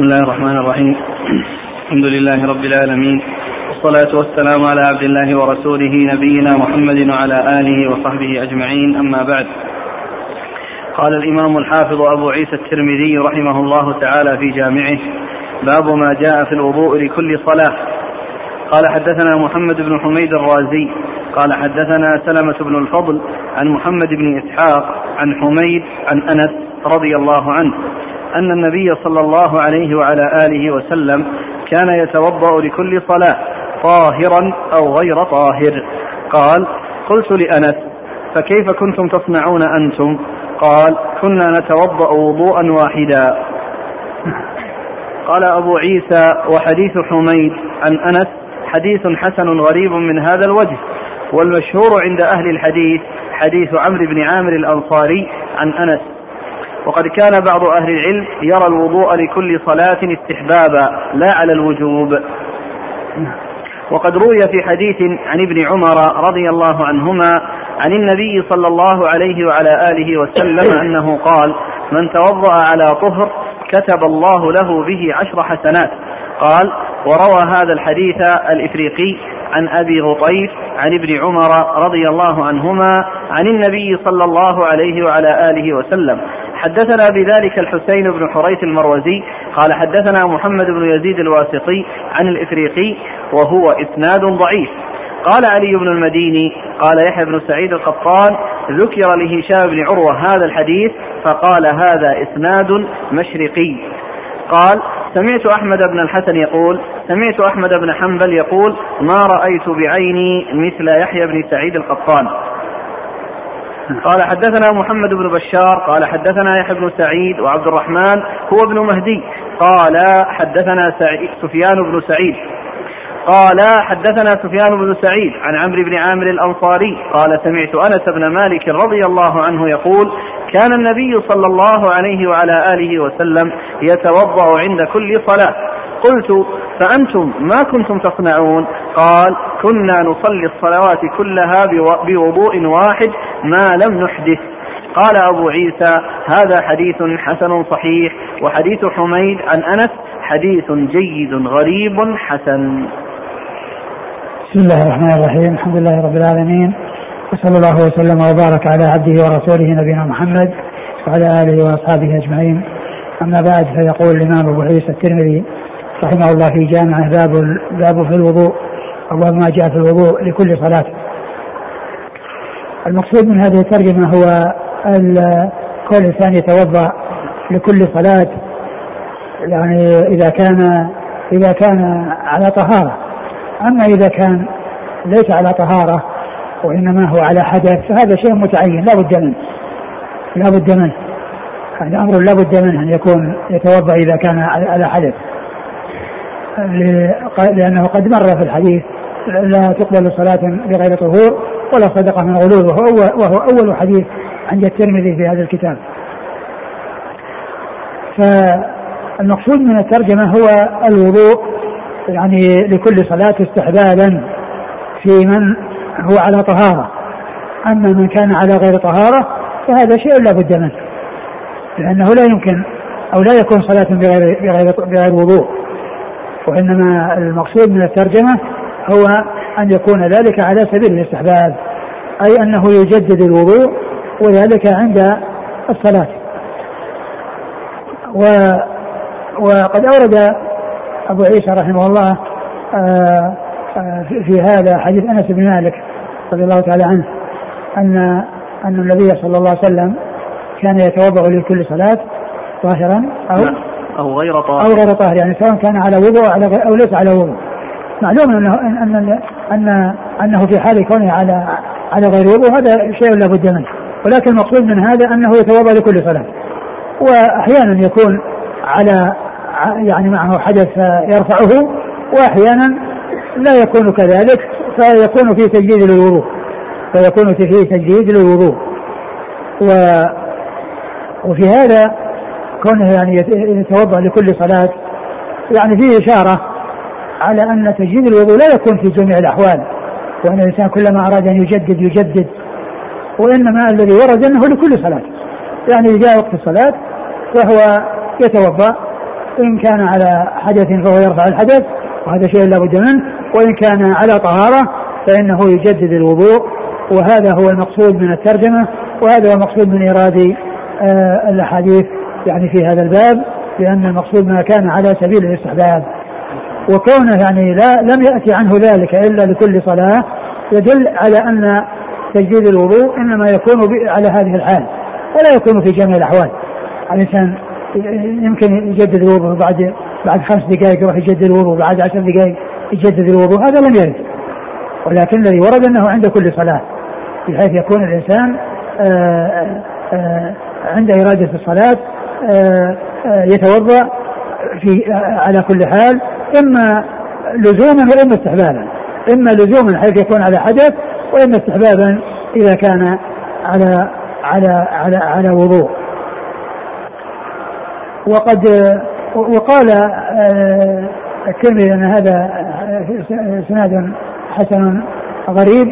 بسم الله الرحمن الرحيم. الحمد لله رب العالمين. والصلاة والسلام على عبد الله ورسوله نبينا محمد وعلى آله وصحبه أجمعين. أما بعد. قال الإمام الحافظ أبو عيسى الترمذي رحمه الله تعالى في جامعه باب ما جاء في الوضوء لكل صلاة. قال حدثنا محمد بن حميد الرازي. قال حدثنا سلمة بن الفضل عن محمد بن إسحاق عن حميد عن أنس رضي الله عنه. أن النبي صلى الله عليه وعلى آله وسلم كان يتوضأ لكل صلاة طاهرا أو غير طاهر. قال قلت لأنس فكيف كنتم تصنعون أنتم؟ قال كنا نتوضأ وضوءا واحدا. قال أبو عيسى وحديث حميد عن أنس حديث حسن غريب من هذا الوجه. والمشهور عند أهل الحديث حديث عمرو بن عامر الأنصاري عن أنس. وقد كان بعض أهل العلم يرى الوضوء لكل صلاة استحبابا لا على الوجوب. وقد روي في حديث عن ابن عمر رضي الله عنهما عن النبي صلى الله عليه وعلى آله وسلم أنه قال من توضأ على طهر كتب الله له به عشر حسنات قال وروى هذا الحديث الإفريقي عن أبي غطيف عن ابن عمر رضي الله عنهما عن النبي صلى الله عليه وعلى آله وسلم. حدثنا بذلك الحسين بن حريث المروزي قال حدثنا محمد بن يزيد الواسطي عن الإفريقي وهو إسناد ضعيف. قال علي بن المديني قال يحيى بن سعيد القطان ذكر لهشام بن عروة هذا الحديث فقال هذا إسناد مشرقي. قال سمعت أحمد بن الحسن يقول سمعت أحمد بن حنبل يقول ما رأيت بعيني مثل يحيى بن سعيد القطان. قال حدثنا محمد بن بشار قال حدثنا يحيى بن سعيد وعبد الرحمن هو ابن مهدي. قال حدثنا سعيد سفيان بن سعيد. قال حدثنا سفيان بن سعيد عن عمرو بن عامر الأنصاري. قال سمعت أنس بن مالك رضي الله عنه يقول كان النبي صلى الله عليه وعلى آله وسلم يتوضأ عند كل صلاة. قلت فأنتم ما كنتم تصنعون؟ قال كنا نصلي الصلوات كلها بوضوء واحد ما لم نحدث. قال أبو عيسى هذا حديث حسن صحيح وحديث حميد عن أنس حديث جيد غريب حسن. بسم الله الرحمن الرحيم الحمد لله رب العالمين وصلى الله وسلم وبارك على عبده ورسوله نبينا محمد وعلى آله وأصحابه أجمعين. أما بعد فيقول الإمام أبو عيسى الترمذي رحمه الله في جامعه باب باب في الوضوء أو ما جاء في الوضوء لكل صلاة. المقصود من هذه الترجمة هو كل الإنسان يتوضأ لكل صلاة يعني إذا كان إذا كان على طهارة. أما إذا كان ليس على طهارة وإنما هو على حدث فهذا شيء متعين لا بد منه. لا بد منه. هذا أمر لا بد منه أن يكون يتوضأ إذا كان على حدث. لأنه قد مر في الحديث لا تقبل صلاة بغير طهور ولا صدقة من غلول وهو أول, وهو أول حديث عند الترمذي في هذا الكتاب. فالمقصود من الترجمة هو الوضوء يعني لكل صلاة استحبابا في من هو على طهارة. أما من كان على غير طهارة فهذا شيء لا بد منه لأنه لا يمكن أو لا يكون صلاة بغير, بغير, بغير وضوء. وإنما المقصود من الترجمة هو أن يكون ذلك على سبيل الاستحباب أي أنه يجدد الوضوء وذلك عند الصلاة. و وقد أورد أبو عيسى رحمه الله آه، في هذا حديث أنس بن مالك رضي الله تعالى عنه أن أن النبي صلى الله عليه وسلم كان يتوضأ لكل صلاة طاهرا أو أو غير طاهر. أو غير طاهر يعني سواء كان على وضوء أو, على أو ليس على وضوء. معلوم أنه أن أن أنه في حال كونه على على غير وضوء هذا شيء لا بد منه. ولكن المقصود من هذا أنه يتوضأ لكل صلاة. وأحيانا يكون على يعني معه حدث يرفعه وأحيانا لا يكون كذلك فيكون في تجديد للوضوء. فيكون فيه تجديد للوضوء. و وفي هذا كونه يعني يتوضأ لكل صلاة يعني فيه إشارة على أن تجديد الوضوء لا يكون في جميع الأحوال وأن الإنسان كلما أراد أن يجدد يجدد وإنما الذي ورد أنه لكل صلاة يعني جاء وقت الصلاة فهو يتوضأ إن كان على حدث فهو يرفع الحدث وهذا شيء لا بد منه وإن كان على طهارة فإنه يجدد الوضوء وهذا هو المقصود من الترجمة وهذا هو المقصود من إيراد آه الأحاديث. يعني في هذا الباب لأن المقصود ما كان على سبيل الاستحباب. وكونه يعني لا لم يأتي عنه ذلك إلا لكل صلاة يدل على أن تجديد الوضوء إنما يكون على هذه الحال ولا يكون في جميع الأحوال. الإنسان يمكن يجدد الوضوء بعد بعد خمس دقائق يروح يجدد الوضوء بعد عشر دقائق يجدد الوضوء هذا لم يرد. ولكن الذي ورد أنه عند كل صلاة بحيث يكون الإنسان آآ آآ عند إرادة الصلاة يتوضأ في على كل حال إما لزوما وإما استحبابا. إما لزوما حيث يكون على حدث وإما استحبابا إذا كان على على على على وضوء. وقد وقال الترمذي أن هذا إسناد حسن غريب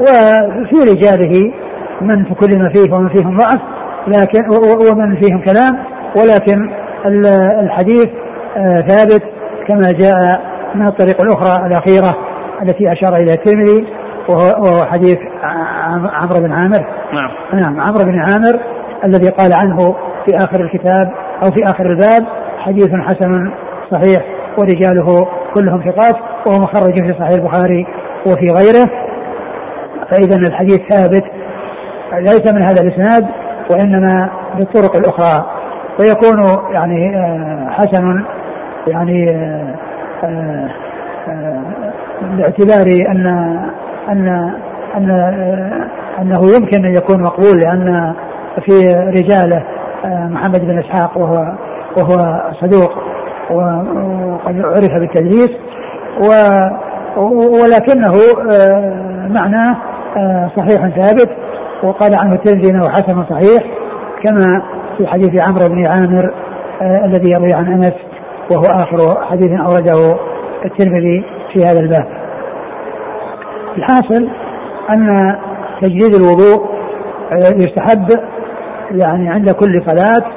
وفي رجاله من تكلم فيه ومن فيهم ضعف لكن ومن فيهم كلام ولكن الحديث ثابت كما جاء من الطريق الأخرى الأخيرة التي أشار اليها الترمذي وهو حديث عمرو بن عامر. نعم. نعم عمرو بن عامر الذي قال عنه في آخر الكتاب أو في آخر الباب حديث حسن صحيح ورجاله كلهم ثقات وهو مخرج في صحيح البخاري وفي غيره. فإذا الحديث ثابت ليس من هذا الإسناد وإنما بالطرق الأخرى. ويكون يعني حسن يعني باعتبار أن أن أن أنه يمكن أن يكون مقبول لأن في رجاله محمد بن إسحاق وهو وهو صدوق وقد عرف بالتدليس ولكنه معناه صحيح ثابت. وقال عنه الترمذي انه حسن صحيح كما في حديث عمرو بن عامر الذي يروي عن أنس وهو آخر حديث أورده الترمذي في هذا الباب. الحاصل أن تجديد الوضوء يستحب يعني عند كل صلاة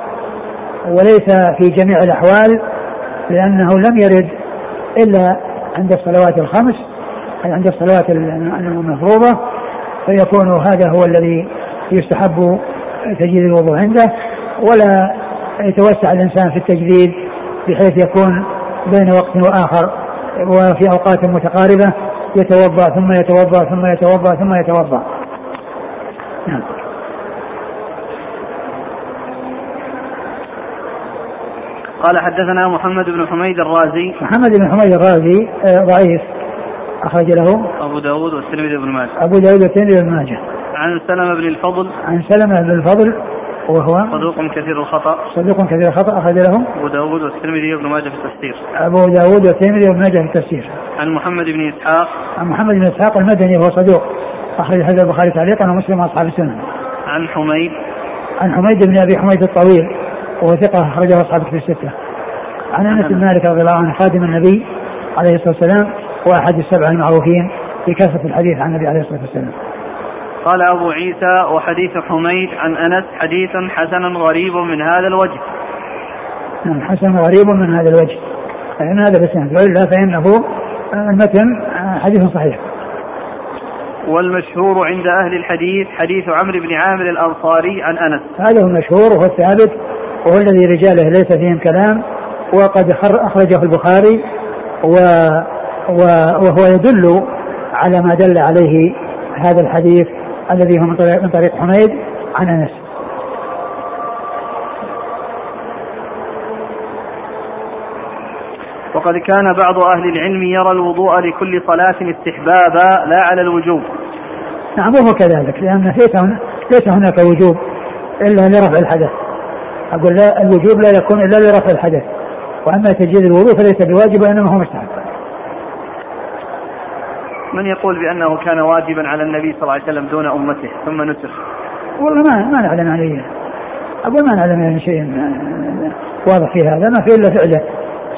وليس في جميع الأحوال لأنه لم يرد إلا عند الصلوات الخمس أي عند الصلوات المفروضة فيكون هذا هو الذي يستحب تجديد الوضوء عنده ولا يتوسع الإنسان في التجديد بحيث يكون بين وقت وآخر وفي أوقات متقاربة يتوضأ ثم يتوضأ ثم يتوضأ ثم يتوضأ. نعم. قال حدثنا محمد بن حميد الرازي. محمد بن حميد الرازي ضعيف. أخرج له أبو داود والترمذي بن ماجه. أبو داود والترمذي بن ماجه. عن سلمة بن الفضل. عن سلمة بن الفضل وهو صدوق كثير الخطأ. صدوق كثير الخطأ أخرج له أبو داود والترمذي بن ماجه في التفسير. أبو داود والترمذي بن ماجه في التفسير. عن محمد بن إسحاق. عن محمد بن إسحاق المدني وهو صدوق. أخرج هذا البخاري تعليقا ومسلم وأصحاب السنن عن حميد. عن حميد بن أبي حميد الطويل وهو ثقة أخرجه أصحاب في الستة. عن أنس بن مالك رضي الله عنه خادم النبي عليه الصلاة والسلام وأحد السبع المعروفين في كثرة الحديث عن النبي عليه الصلاة والسلام. قال أبو عيسى وحديث حميد عن أنس حديث حسن غريب من هذا الوجه. نعم حسن غريب من هذا الوجه. فإن هذا الإسناد وإلا فإنه المتن حديث صحيح. والمشهور عند أهل الحديث حديث عمرو بن عامر الأنصاري عن أنس. هذا هو المشهور وهو الثابت وهو الذي رجاله ليس فيهم كلام وقد أخرجه البخاري و وهو يدل على ما دل عليه هذا الحديث الذي هو من طريق, حميد عن أنس. وقد كان بعض أهل العلم يرى الوضوء لكل صلاة استحبابا لا على الوجوب. نعم وهو كذلك لأن ليس ليس هناك وجوب إلا لرفع الحدث. أقول لا الوجوب لا يكون إلا لرفع الحدث. وأما تجديد الوضوء فليس بواجب وإنما هو مستحب. من يقول بأنه كان واجبا على النبي صلى الله عليه وسلم دون أمته ثم نسخ؟ والله ما ما نعلم عليه. أقول ما نعلم يعني شيء واضح في هذا ما في إلا فعله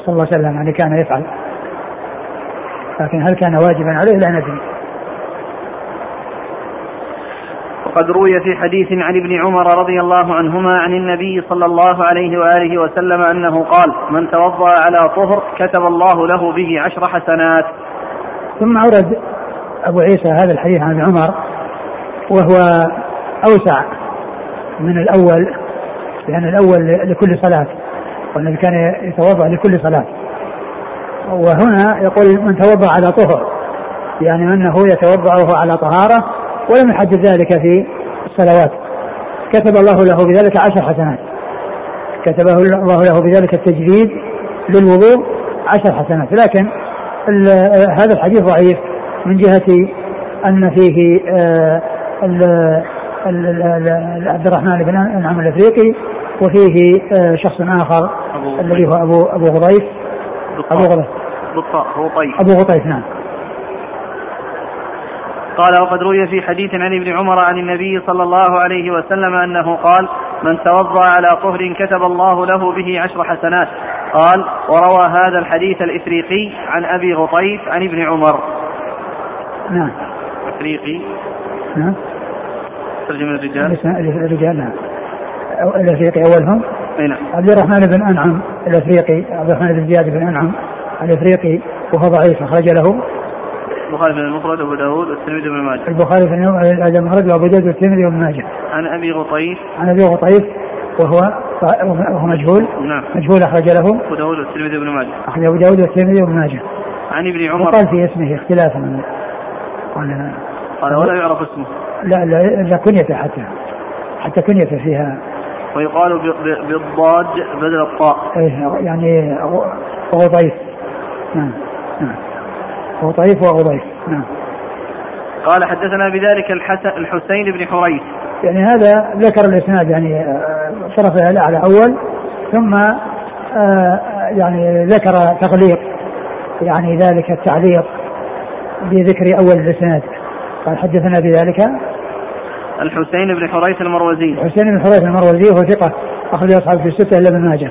صلى الله عليه وسلم يعني كان يفعل. لكن هل كان واجبا عليه لا ندري. وقد روي في حديث عن ابن عمر رضي الله عنهما عن النبي صلى الله عليه وآله وسلم أنه قال من توضأ على طهر كتب الله له به عشر حسنات ثم أورد أبو عيسى هذا الحديث عن عمر وهو أوسع من الأول لأن الأول لكل صلاة والذي كان يتوضأ لكل صلاة. وهنا يقول من توضأ على طهر يعني أنه يتوضأ وهو على طهارة ولم يحدد ذلك في الصلوات. كتب الله له بذلك عشر حسنات. كتبه الله له بذلك التجديد للوضوء عشر حسنات. لكن هذا الحديث ضعيف من جهة أن فيه آه، عبد الرحمن بن أنعم الأفريقي وفيه آه، شخص آخر الذي هو أبو أبو غضيف. أبو غضيف. أبو غطيف نعم. قال وقد روي في حديث عن ابن عمر عن النبي صلى الله عليه وسلم أنه قال من توضأ على طهر كتب الله له به عشر حسنات. قال وروى هذا الحديث الإفريقي عن أبي غطيف عن ابن عمر. نعم. إفريقي. نعم. ترجم الرجال الرجال نعم. الإفريقي أولهم؟ أي نعم. عبد الرحمن بن أنعم الإفريقي عبد الرحمن بن زياد بن أنعم الإفريقي وهو ضعيف أخرج له. البخاري في المفرد وابو داود والترمذي وابن ماجه. البخاري في المفرد وابو داود والترمذي وابن ماجه. عن أبي غطيف. عن أبي غطيف وهو وهو مجهول. نعم. مجهول أخرج له. أبو داود والترمذي وابن ماجه. أخرج أبو داود والترمذي وابن ماجه. عن ابن عمر. قال في اسمه اختلافا قال قال ولا يعرف اسمه. لا لا, لا كنيته حتى حتى كنيته فيها ويقال بالضاد بدل الطاء. إيه يعني غطيف. نعم نعم. غطيف وغضيف نعم قال حدثنا بذلك الحسين بن حريث. يعني هذا ذكر الإسناد يعني آه، صرف إلى على أول ثم آه، يعني ذكر تغليق يعني ذلك التعليق بذكر أول الإسناد. قال حدثنا بذلك الحسين بن حريث المروزي. الحسين بن حريث المروزي وهو ثقة أخرج أصحاب في الستة إلا ابن ماجه.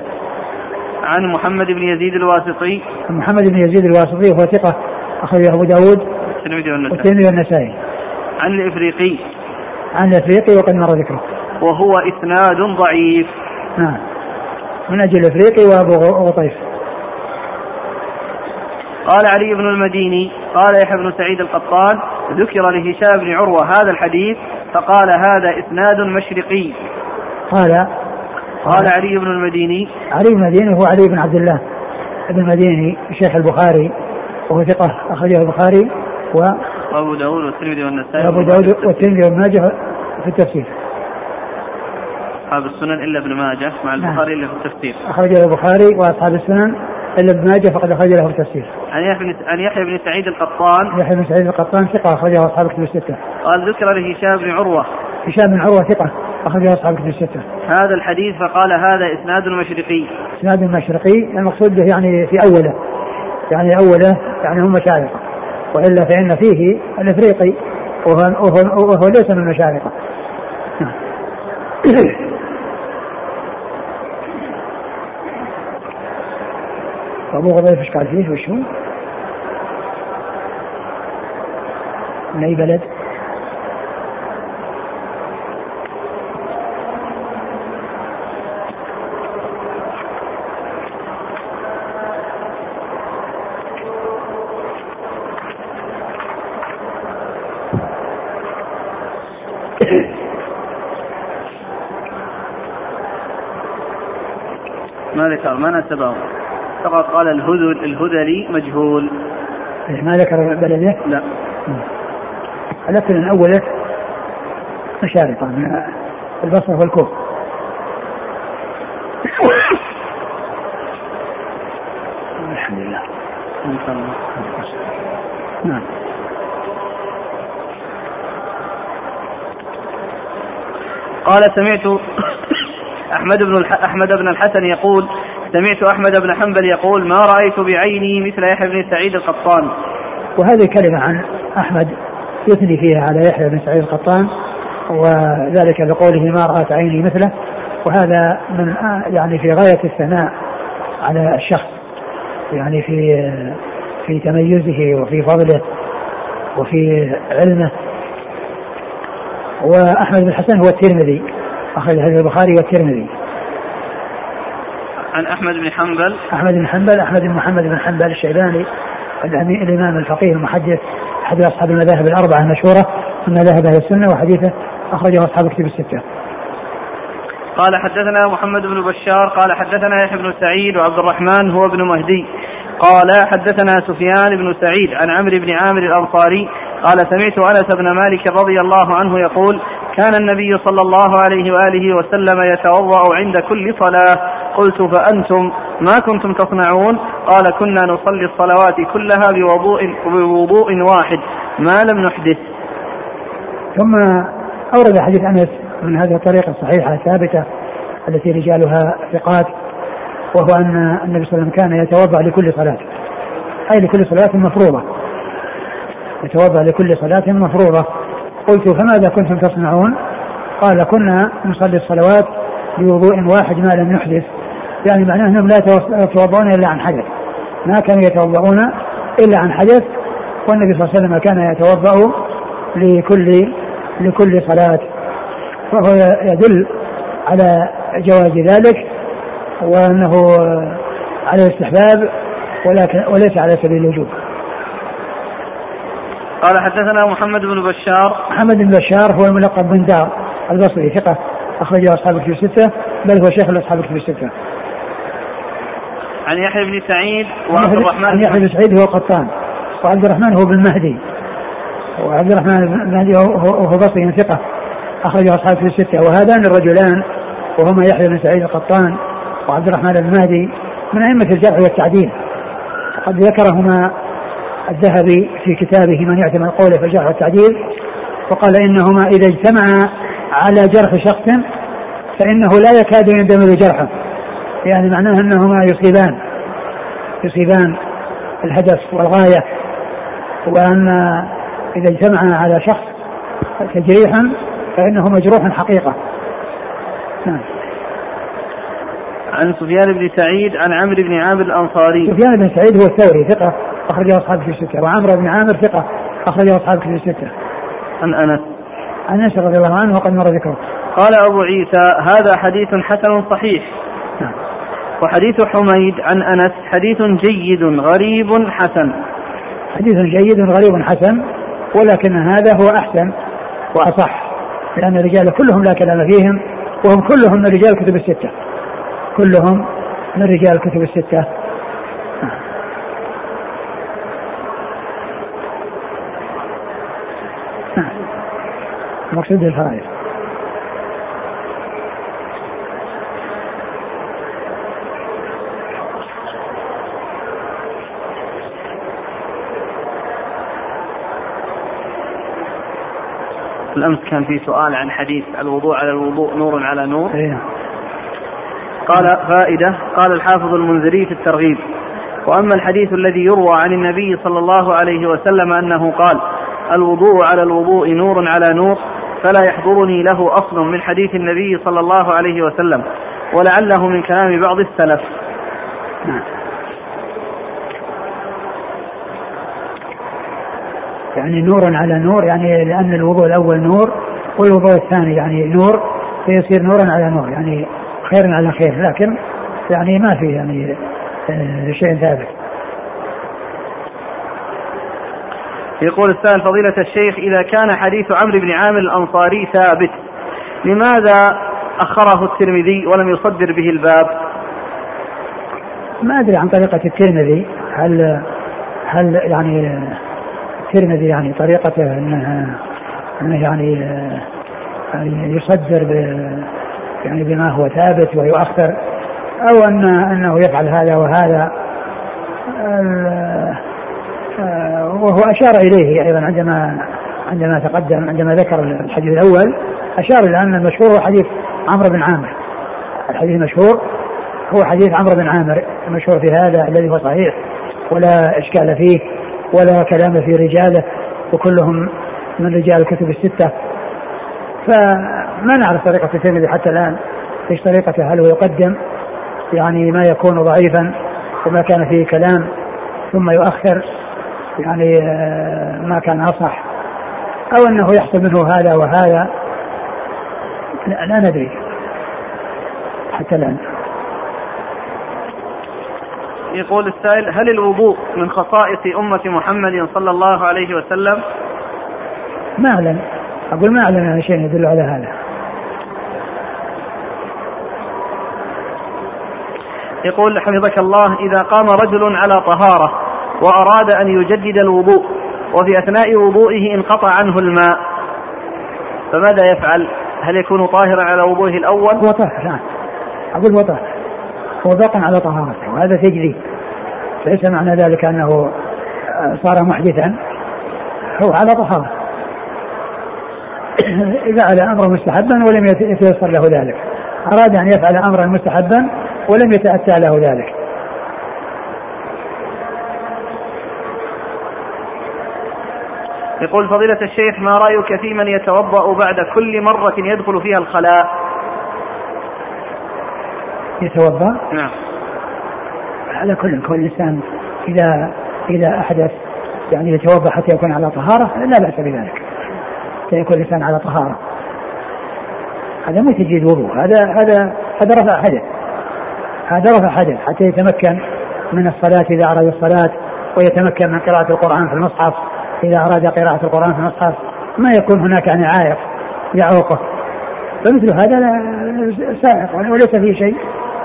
عن محمد بن يزيد الواسطي. محمد بن يزيد الواسطي وهو ثقة أخرجه أبو داود. والترمذي والنسائي. عن الإفريقي. عن الإفريقي وقد مر ذكره. وهو إسناد ضعيف. نعم. من أجل الإفريقي وأبو غطيف. قال علي بن المديني قال يحيى بن سعيد القطان ذكر لهشام بن عروة هذا الحديث فقال هذا إسناد مشرقي. قال قال علي بن المديني. علي بن المديني هو علي بن عبد الله بن المديني شيخ البخاري وهو ثقة أخرجه البخاري. و وأبو داود والترمذي والنسائي وأبو داود والترمذي وابن ماجه في التفسير. أصحاب السنن إلا ابن ماجه مع نعم. البخاري إلا في التفسير. أخرجه البخاري وأصحاب السنن إلا ابن ماجه فقد أخرج له في التفسير. عن يحيى بن سعيد القطان. يحيى بن سعيد القطان ثقة أخرجه أصحاب كتب الستة. قال ذكر لهشام بن عروة. هشام بن عروة ثقة أخرجه أصحاب كتب الستة. هذا الحديث فقال هذا إسناد مشرقي. إسناد مشرقي المقصود به يعني في أوله. يعني أوله يعني هم مشارقة وإلا فإن فيه الإفريقي وهو, وهو, وهو ليس من المشارقة أبو غضيف إيش قال فيه وش هو؟ من أي بلد؟ ما ذكر ما نسبه فقط قال الهذل الهذلي مجهول. إيه، ما ذكر بلده؟ لا. لكن من أوله مشارقة من البصرة والكوف الحمد لله. نعم. قال سمعت أحمد بن أحمد بن الحسن يقول سمعت أحمد بن حنبل يقول ما رأيت بعيني مثل يحيى بن سعيد القطان. وهذه كلمة عن أحمد يثني فيها على يحيى بن سعيد القطان وذلك بقوله ما رأت عيني مثله. وهذا من يعني في غاية الثناء على الشخص يعني في في تميزه وفي فضله وفي علمه. وأحمد بن الحسن هو الترمذي. أخرج هذا البخاري والترمذي عن أحمد بن حنبل. أحمد بن حنبل أحمد بن محمد بن حنبل الشيباني الإمام الفقيه المحدث أحد أصحاب المذاهب الأربعة المشهورة من مذاهب أهل السنة وحديثه أخرجه أصحاب الكتب الستة. قال حدثنا محمد بن بشار قال حدثنا يحيى بن سعيد وعبد الرحمن هو ابن مهدي. قال حدثنا سفيان بن سعيد عن عمرو بن عامر الأنصاري قال سمعت أنس بن مالك رضي الله عنه يقول كان النبي صلى الله عليه وآله وسلم يتوضأ عند كل صلاة. قلت فأنتم ما كنتم تصنعون؟ قال كنا نصلي الصلوات كلها بوضوء, بوضوء واحد ما لم نحدث. ثم أورد حديث أنس من هذه الطريقة الصحيحة الثابتة التي رجالها ثقات وهو أن النبي صلى الله عليه وسلم كان يتوضأ لكل صلاة أي لكل صلاة مفروضة. يتوضأ لكل صلاة مفروضة. قلت فماذا كنتم تصنعون؟ قال كنا نصلي الصلوات بوضوء واحد ما لم نحدث يعني معناه أنهم لا يتوضؤون إلا عن حدث. ما كانوا يتوضؤون إلا عن حدث والنبي صلى الله عليه وسلم كان يتوضأ لكل لكل صلاة. فهو يدل على جواز ذلك وأنه على الاستحباب ولكن وليس على سبيل الوجوب. قال حدثنا محمد بن بشار. محمد بن بشار هو الملقب بن دار البصري ثقة أخرجه أصحاب الكتب الستة بل هو شيخ اصحاب الكتب الستة. عن يحيى بن سعيد وعبد الرحمن عن يحيى بن سعيد هو قطان وعبد الرحمن هو بن مهدي. وعبد الرحمن بن مهدي هو بصري ثقة أخرجه أصحاب في الستة. وهذان الرجلان وهما يحيى بن سعيد القطان وعبد الرحمن بن مهدي من أئمة الجرح والتعديل. قد ذكرهما الذهبي في كتابه من يعتمد قوله في الجرح والتعديل وقال إنهما إذا اجتمعا على جرح شخص فإنه لا يكاد يندمج جرحه يعني معناه أنهما يصيبان يصيبان الهدف والغاية وان إذا اجتمعا على شخص تجريحا فإنه مجروح حقيقة. نعم. عن سفيان بن سعيد عن عمرو بن عامر الأنصاري. سفيان بن سعيد هو الثوري ثقة. أخرجه أصحاب في السته وعمرو بن عامر ثقة. أخرجه أصحاب في السته عن أنس. عن أنس رضي الله عنه وقد مر ذكره. قال أبو عيسى هذا حديث حسن صحيح. نعم. وحديث حميد عن أنس حديث جيد غريب حسن. حديث جيد غريب حسن ولكن هذا هو أحسن وأصح. لأن الرجال كلهم لا كلام فيهم وهم كلهم من رجال الكتب الستة. كلهم من رجال الكتب الستة. مقصود الفرائض الأمس كان في سؤال عن حديث الوضوء على الوضوء نور على نور إيه. قال فائدة قال الحافظ المنذري في الترغيب وأما الحديث الذي يروى عن النبي صلى الله عليه وسلم أنه قال الوضوء على الوضوء نور على نور فلا يحضرني له أصل من حديث النبي صلى الله عليه وسلم ولعله من كلام بعض السلف. يعني نور على نور يعني لأن الوضوء الأول نور والوضوء الثاني يعني نور فيصير نورا على نور يعني خير على خير لكن يعني ما في يعني آه، شيء ثابت. يقول السائل فضيلة الشيخ إذا كان حديث عمرو بن عامر الأنصاري ثابت لماذا أخره الترمذي ولم يصدر به الباب؟ ما أدري عن طريقة الترمذي هل هل يعني الترمذي يعني طريقته انه إنه يعني يصدر ب يعني بما هو ثابت ويؤخر أو ان أنه يفعل هذا وهذا وهو أشار إليه أيضا عندما عندما تقدم عندما ذكر الحديث الأول أشار إلى أن المشهور هو حديث عمرو بن عامر. الحديث المشهور هو حديث عمرو بن عامر المشهور في هذا الذي هو صحيح ولا إشكال فيه ولا كلام في رجاله وكلهم من رجال الكتب الستة. فما نعرف طريقة الترمذي حتى الآن إيش طريقته؟ هل هو يقدم؟ يعني ما يكون ضعيفا وما كان فيه كلام ثم يؤخر. يعني آه، ما كان أصح أو أنه يحصل منه هذا وهذا. لا, لا ندري. حتى الآن. يقول السائل هل الوضوء من خصائص أمة محمد صلى الله عليه وسلم؟ ما أعلم. أقول ما أعلم شيء يدل على هذا. يقول حفظك الله إذا قام رجل على طهارة وأراد أن يجدد الوضوء وفي أثناء وضوئه انقطع عنه الماء. فماذا يفعل؟ هل يكون طاهرا على وضوءه الأول؟ هو طاهر نعم. أقول هو طاهر. هو باق على طهارته وهذا تجري ليس معنى ذلك أنه صار محدثا. هو على طهارة. فعل أمرا مستحبا ولم يتيسر له ذلك. أراد أن يفعل أمرا مستحبا ولم يتأتى له ذلك. يقول فضيلة الشيخ ما رأيك في من يتوضأ بعد كل مرة يدخل فيها الخلاء؟ يتوضأ؟ نعم. على كل كل إنسان إذا إذا أحدث يعني يتوضأ حتى يكون على طهارة لا بأس بذلك. حتى يكون الإنسان على طهارة. هذا مو تجديد وضوء هذا هذا هذا رفع حدث. هذا رفع حدث حتى يتمكن من الصلاة إذا أراد الصلاة ويتمكن من قراءة القرآن في المصحف. إذا أراد قراءة القرآن في المصحف ما يكون هناك يعني عائق يعوقه. فمثل هذا سائق وليس فيه شيء.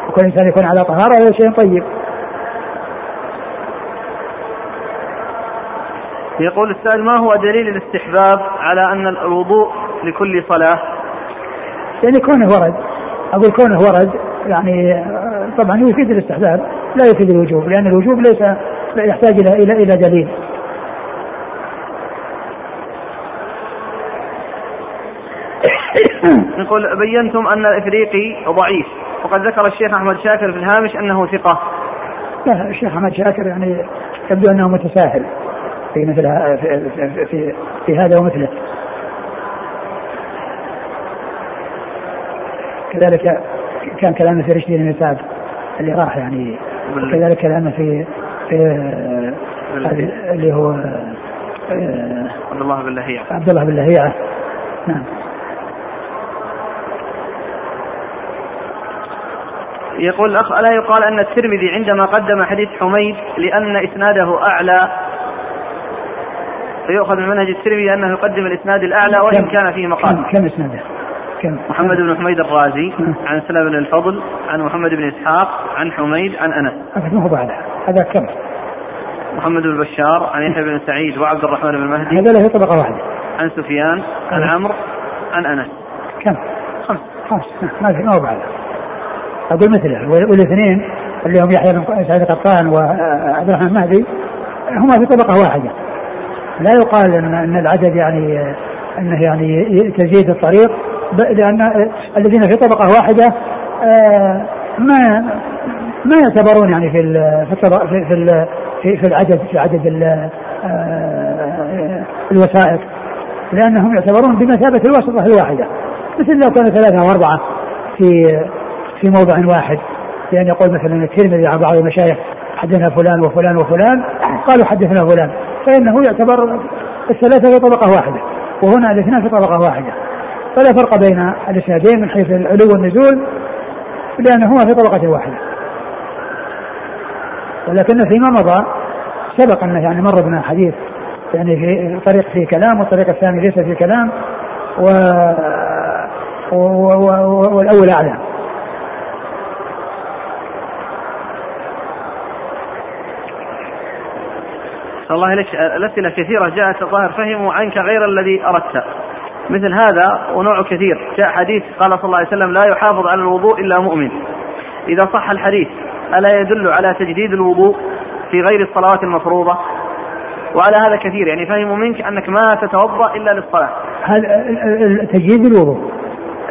وكل إنسان يكون على طهارة هذا شيء طيب. يقول السائل ما هو دليل الاستحباب على أن الوضوء لكل صلاة؟ يعني كونه ورد. أقول كونه ورد يعني طبعا يفيد الاستحباب لا يفيد الوجوب لأن الوجوب ليس يحتاج إلى إلى إلى دليل. يقول بينتم أن الإفريقي ضعيف. وقد ذكر الشيخ أحمد شاكر في الهامش أنه ثقة. لا الشيخ أحمد شاكر يعني يبدو أنه متساهل في مثل في, في, في, في هذا ومثله. كذلك كان كلامه في رشدي المثال اللي راح يعني وكذلك كلامه في في اللي هو عبد الله بن لهيعة. عبد الله بن لهيعة. نعم. يقول الأخ ألا يقال أن الترمذي عندما قدم حديث حميد لأن إسناده أعلى؟ فيؤخذ من منهج الترمذي أنه يقدم الإسناد الأعلى وإن كان فيه مقال. كم, كم إسناده؟ كم؟ محمد بن حميد الرازي عن سلمة بن الفضل عن محمد بن إسحاق عن حميد عن أنس. ما هو بعده هذا كم؟ محمد بن بشار عن يحيى بن سعيد وعبد الرحمن بن مهدي. هذا له طبقة واحدة. عن سفيان عن عمرو عن أنس. كم؟ خمس. خمس. ما في ما هو بعده أقول مثله والاثنين اللي هم يحيى بن سعيد القطان وعبد الرحمن المهدي هما في طبقة واحدة. لا يقال ان إن العدد يعني إنه يعني تزيد الطريق لأن الذين في طبقة واحدة آه، ما ما يعتبرون يعني في في في في, في العدد في عدد آه، الوسائط لأنهم يعتبرون بمثابة الوسطة الواحدة. مثل لو كانوا ثلاثة أو أربعة في في موضع واحد. لأن يقول مثلا الترمذي عن بعض المشايخ حدثنا فلان وفلان وفلان قالوا حدثنا فلان. فإنه يعتبر الثلاثة في طبقة واحدة وهنا الاثنان في طبقة واحدة. فلا فرق بين الإسنادين من حيث العلو والنزول لأنهما في طبقة واحدة. ولكن فيما مضى سبق أنه يعني مر بنا حديث يعني في طريق فيه كلام والطريق الثاني ليس فيه كلام و... و... و... والأول أعلى الله لك الأسئلة كثيرة جاءت الظاهر فهموا عنك غير الذي أردت. مثل هذا ونوع كثير. جاء حديث قال صلى الله عليه وسلم لا يحافظ على الوضوء إلا مؤمن. إذا صح الحديث ألا يدل على تجديد الوضوء في غير الصلوات المفروضة؟ وعلى هذا كثير. يعني فهموا منك أنك ما تتوضأ إلا للصلاة. هذا تجديد الوضوء.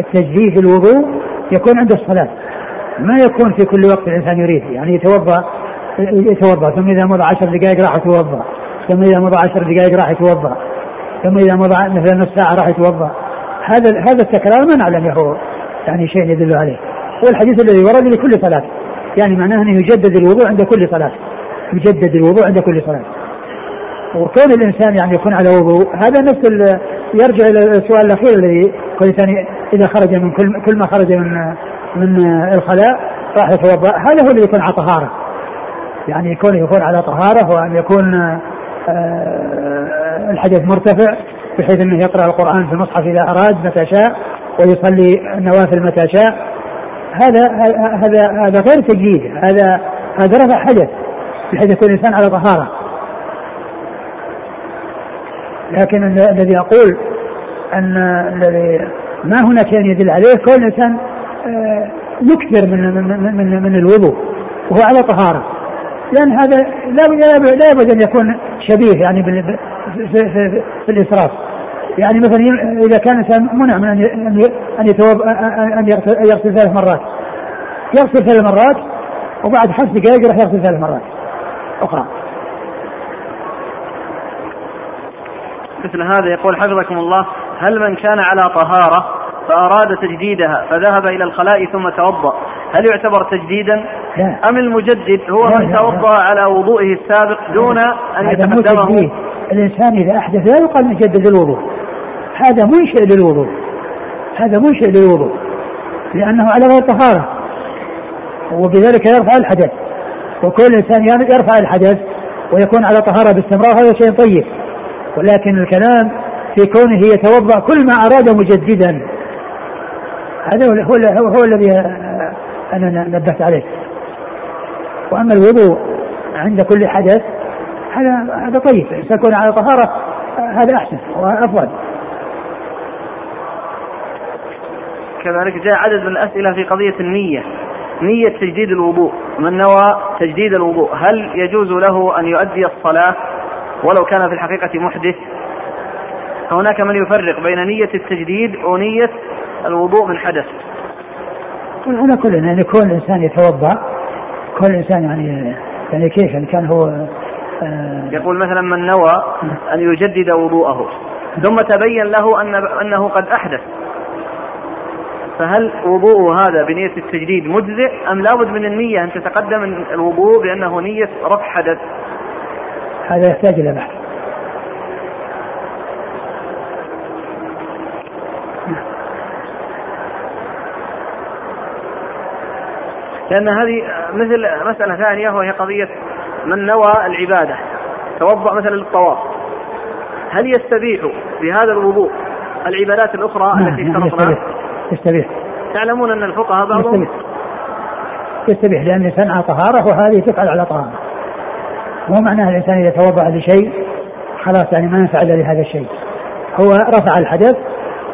التجديد الوضوء يكون عند الصلاة. ما يكون في كل وقت الإنسان يريد. يعني يتوضأ يتوضا ثم إذا مضى عشر دقائق راح يتوضأ. ثم إذا مضى عشر دقائق راح يتوضأ. ثم إذا مضى مثلا نص ساعة راح يتوضأ. هذا هذا التكرار ما نعلم له يعني شيء يدل عليه. والحديث الذي ورد لكل صلاة. يعني معناه أنه يجدد الوضوء عند كل صلاة. يجدد الوضوء عند كل صلاة. وكون الإنسان يعني يكون على وضوء هذا نفس يرجع إلى السؤال الأخير الذي كل ثاني إذا خرج من كل كل ما خرج من من الخلاء راح يتوضأ. هذا هو اللي يكون على طهارة. يعني يكون يكون على طهارة وأن يكون آه، الحدث مرتفع بحيث إنه يقرأ القرآن في المصحف إذا أراد متى شاء ويصلي النوافل متى شاء. هذا هذا هذا غير تجديد هذا هذا رفع حدث بحيث يكون الإنسان على طهارة. لكن الذي أقول أن الذي ما هناك شيء يدل عليه كل إنسان آه، يكثر من من من, من الوضوء وهو على طهارة. لأن هذا لا لا يبد أن يكون شبيه يعني في, في, في, الإسراف. يعني مثلا إذا كان الإنسان منع من أن أن يتوب أن يغسل ثلاث مرات. يغسل ثلاث مرات وبعد خمس دقائق يروح يغسل ثلاث مرات. أخرى. مثل هذا يقول حفظكم الله هل من كان على طهارة فأراد تجديدها فذهب إلى الخلاء ثم توضأ. هل يعتبر تجديدا؟ لا. أم المجدد هو لا من توضأ على وضوئه السابق دون أن يتقدمه؟ الإنسان إذا أحدث لا يقال مجدد الوضوء. هذا منشئ للوضوء. هذا منشئ للوضوء. لأنه على غير طهارة. وبذلك يرفع الحدث. وكل إنسان يرفع الحدث ويكون على طهارة باستمرار هذا شيء طيب. ولكن الكلام في كونه يتوضأ كل ما أراد مجددا. هذا هو هو, هو الذي أنا نبهت عليه. وأما الوضوء عند كل حدث هذا هذا طيب. يكون على طهارة هذا أحسن وأفضل. كذلك جاء عدد من الأسئلة في قضية النية. نية تجديد الوضوء. من نوى تجديد الوضوء؟ هل يجوز له أن يؤدي الصلاة ولو كان في الحقيقة محدث؟ فهناك من يفرق بين نية التجديد ونية الوضوء من حدث. على كل يعني كل انسان يتوضأ كل انسان يعني يعني كيف يعني كان هو آه يقول مثلا من نوى أن يجدد وضوءه ثم تبين له أن أنه قد أحدث. فهل وضوءه هذا بنية التجديد مجزئ أم لابد من النية أن تتقدم الوضوء بأنه نية رفع حدث؟ هذا يحتاج إلى بحث. لأن هذه مثل مسألة ثانية وهي قضية من نوى العبادة توضأ مثلا للطواف. هل يستبيح بهذا الوضوء العبادات الأخرى نعم التي اشترطناها؟ يستبيح تعلمون أن الفقهاء بعضهم يستبيح. يستبيح لأن الإنسان على طهارة وهذه تفعل على طهارة. مو معناه الإنسان إذا توضأ لشيء خلاص يعني ما ينفع إلا لهذا الشيء. هو رفع الحدث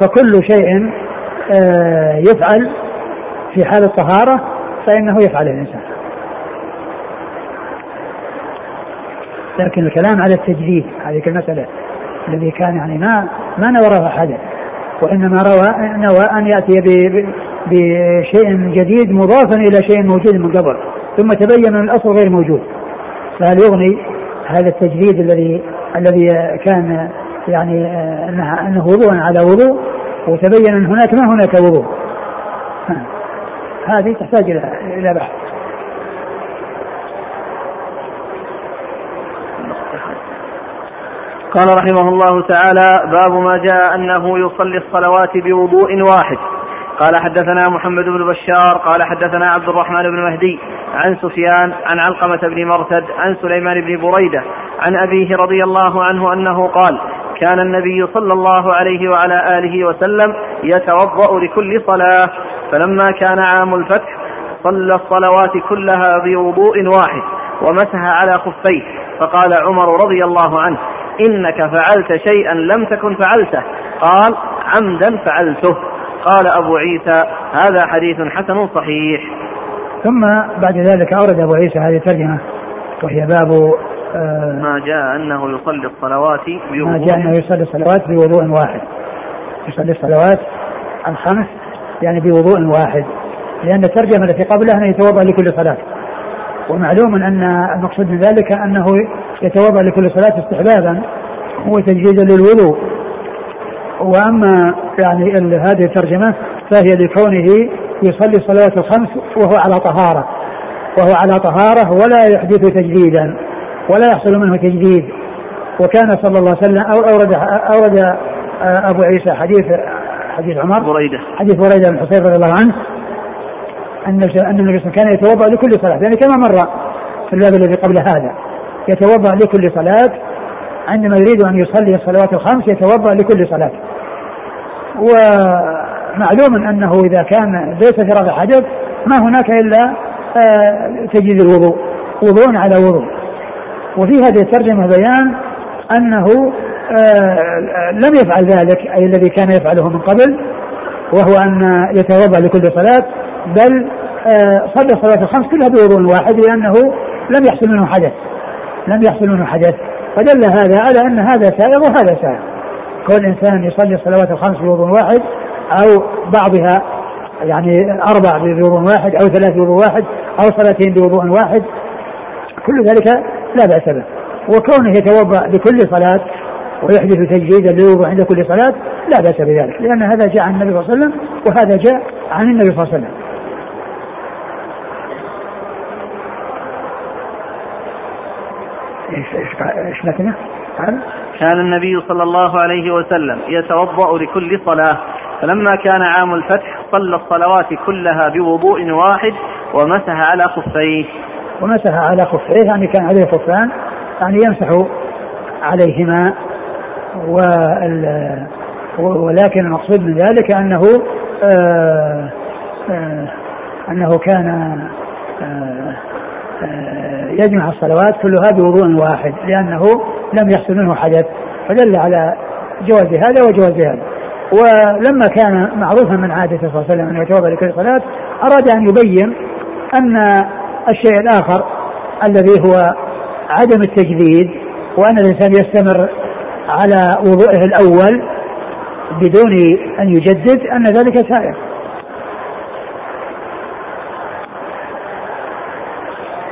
فكل شيء آه، يفعل في حال الطهارة فإنه يفعل الإنسان. لكن الكلام على التجديد هذه المسألة الذي كان يعني ما ما نوى رفع حدث وإنما روى نوى أن يأتي بشيء جديد مضافا إلى شيء موجود من قبل ثم تبين أن الأصل غير موجود. فهل يغني هذا التجديد الذي الذي كان يعني انه أنه وضوء على وضوء وتبين أن هناك ما هناك وضوء؟ هذه تحتاج إلى إلى بحث. قال رحمه الله تعالى باب ما جاء أنه يصلي الصلوات بوضوء واحد. قال حدثنا محمد بن بشار قال حدثنا عبد الرحمن بن مهدي عن سفيان عن علقمة بن مرثد عن سليمان بن بريدة عن أبيه رضي الله عنه أنه قال كان النبي صلى الله عليه وعلى آله وسلم يتوضأ لكل صلاة. فلما كان عام الفتح صلى الصلوات كلها بوضوء واحد ومسح على خفيه فقال عمر رضي الله عنه إنك فعلت شيئا لم تكن فعلته. قال عمدا فعلته. قال أبو عيسى هذا حديث حسن صحيح. ثم بعد ذلك أورد أبو عيسى هذه الترجمة وهي باب آه ما جاء أنه يصلي الصلوات بوضوء ما جاء أنه يصلي الصلوات بوضوء واحد. يصلي الصلوات الخمس يعني بوضوء واحد لأن الترجمة التي قبلها أنه يتوضأ لكل صلاة. ومعلوم أن المقصود من ذلك أنه يتوضأ لكل صلاة استحبابا وتجديدا للوضوء. وأما يعني هذه الترجمة فهي لكونه يصلي الصلوات الخمس وهو على طهارة. وهو على طهارة ولا يحدث تجديدا ولا يحصل منه تجديد. وكان صلى الله عليه وسلم أو اورد أورد أبو عيسى حديث حديث عمر بريدة. حديث بريدة بن حصير رضي الله عنه أن أن النبي صلى الله عليه وسلم كان يتوضأ لكل صلاة يعني كما مر في الباب الذي قبل هذا يتوضأ لكل صلاة عندما يريد أن يصلي الصلوات الخمس يتوضأ لكل صلاة. ومعلوم أنه إذا كان ليس في رفع حدث ما هناك إلا آه، تجديد الوضوء وضوء على وضوء. وفي هذه الترجمة بيان أنه لم يفعل ذلك أي الذي كان يفعله من قبل وهو أن يتوضأ لكل صلاة بل آه، صلى الصلاة الخمس كلها بوضوء واحد لأنه لم يحصل منه حدث لم يحصل منه حدث. فدل هذا على أن هذا سائغ وهذا سائغ. كل إنسان يصلي الصلوات الخمس بوضوء واحد أو بعضها يعني أربع بوضوء واحد أو ثلاث بوضوء واحد أو صلاتين بوضوء واحد. كل ذلك لا بأس به. وكونه يتوضأ لكل صلاة ويحدث تجديدا للوضوء عند كل صلاة لا بأس بذلك لأن هذا جاء عن النبي صلى الله عليه وسلم وهذا جاء عن النبي صلى الله عليه وسلم. إيش إيش؟ كان النبي صلى الله عليه وسلم يتوضأ لكل صلاة فلما كان عام الفتح صلى الصلوات كلها بوضوء واحد ومسح على خفيه. ومسح على خفيه يعني كان عليه خفان يعني يمسح عليهما. ولكن المقصود من ذلك أنه آه آه أنه كان آه يجمع الصلوات كلها بوضوء واحد لأنه لم يحصل منه حدث فدل على جواز هذا وجواز هذا. ولما كان معروفا من عادته صلى الله عليه وسلم انه يتوضأ لكل صلاة أراد أن يبين أن الشيء الآخر الذي هو عدم التجديد وأن الإنسان يستمر على وضوئه الأول بدون أن يجدد أن ذلك سائر.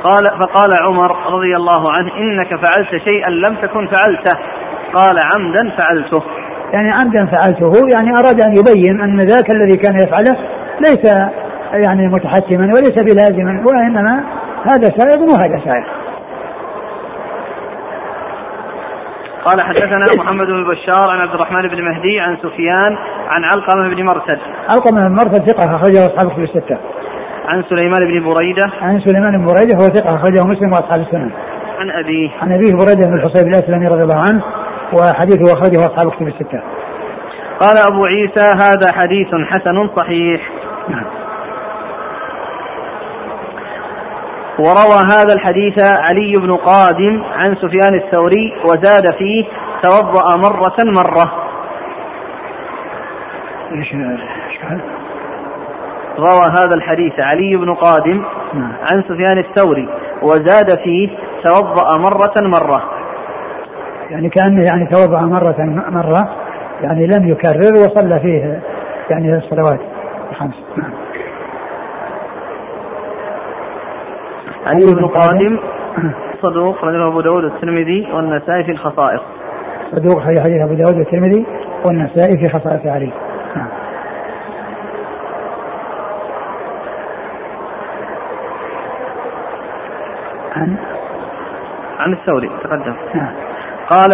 قال فقال عمر رضي الله عنه إنك فعلت شيئا لم تكن فعلته قال عمدا فعلته يعني عمدا فعلته يعني أراد أن يبين أن ذاك الذي كان يفعله ليس يعني متحتما وليس بلازما وإنما هذا سائغ وهذا سائغ. قال حدثنا محمد بن بشار عن عبد الرحمن بن مهدي عن سفيان عن علقمة بن مرثد. علقمة بن مرثد ثقة أخرجه أصحاب الكتب الستة. عن سليمان بن بريدة. عن سليمان بن بريدة هو ثقة أخرجه مسلم وأصحاب السنن عن أبيه عن أبيه بريدة بن الحصيب الأسلمي رضي الله عنه وحديثه أخرجه أصحاب الكتب الستة. قال أبو عيسى هذا حديث حسن صحيح. نعم. وروى هذا الحديث علي بن قادم عن سفيان الثوري وزاد فيه توضأ مرة مرة. روى هذا الحديث علي بن قادم نعم. عن سفيان الثوري وزاد فيه توضأ مرة مرة. يعني كأنه يعني توضأ مرة مرة يعني لم يكرر وصلى فيه يعني الصلوات الخمس. نعم. علي بن قادم صدوق رجل أبو داود والترمذي والنسائي في الخصائص. صدوق حديث أبو داود والترمذي والنسائي في خصائص علي. نعم. عن؟ عن الثوري تقدم. نعم. قال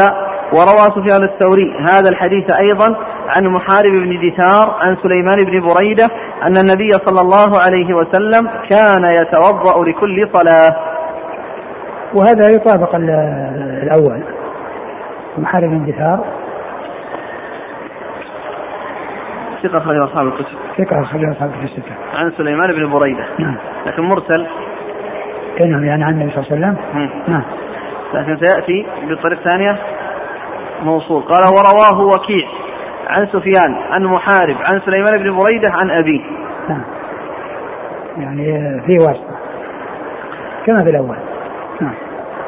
وروى سفيان الثوري هذا الحديث أيضا عن محارب بن دثار عن سليمان بن بريدة أن النبي صلى الله عليه وسلم كان يتوضأ لكل صلاة. وهذا يطابق الأول محارب بن دثار ثقة أخرجه أصحاب الكتب. ثقة أخرجه أصحاب الكتب الستة. عن سليمان بن بريدة. نعم. لكن مرسل. نعم يعني عن النبي صلى الله عليه وسلم؟ نعم. لكن سيأتي بطريق ثانية موصول. قال ورواه وكيع. عن سفيان عن محارب عن سليمان بن بريدة عن أبيه نعم. يعني في واسطة. كما في الأول. نعم.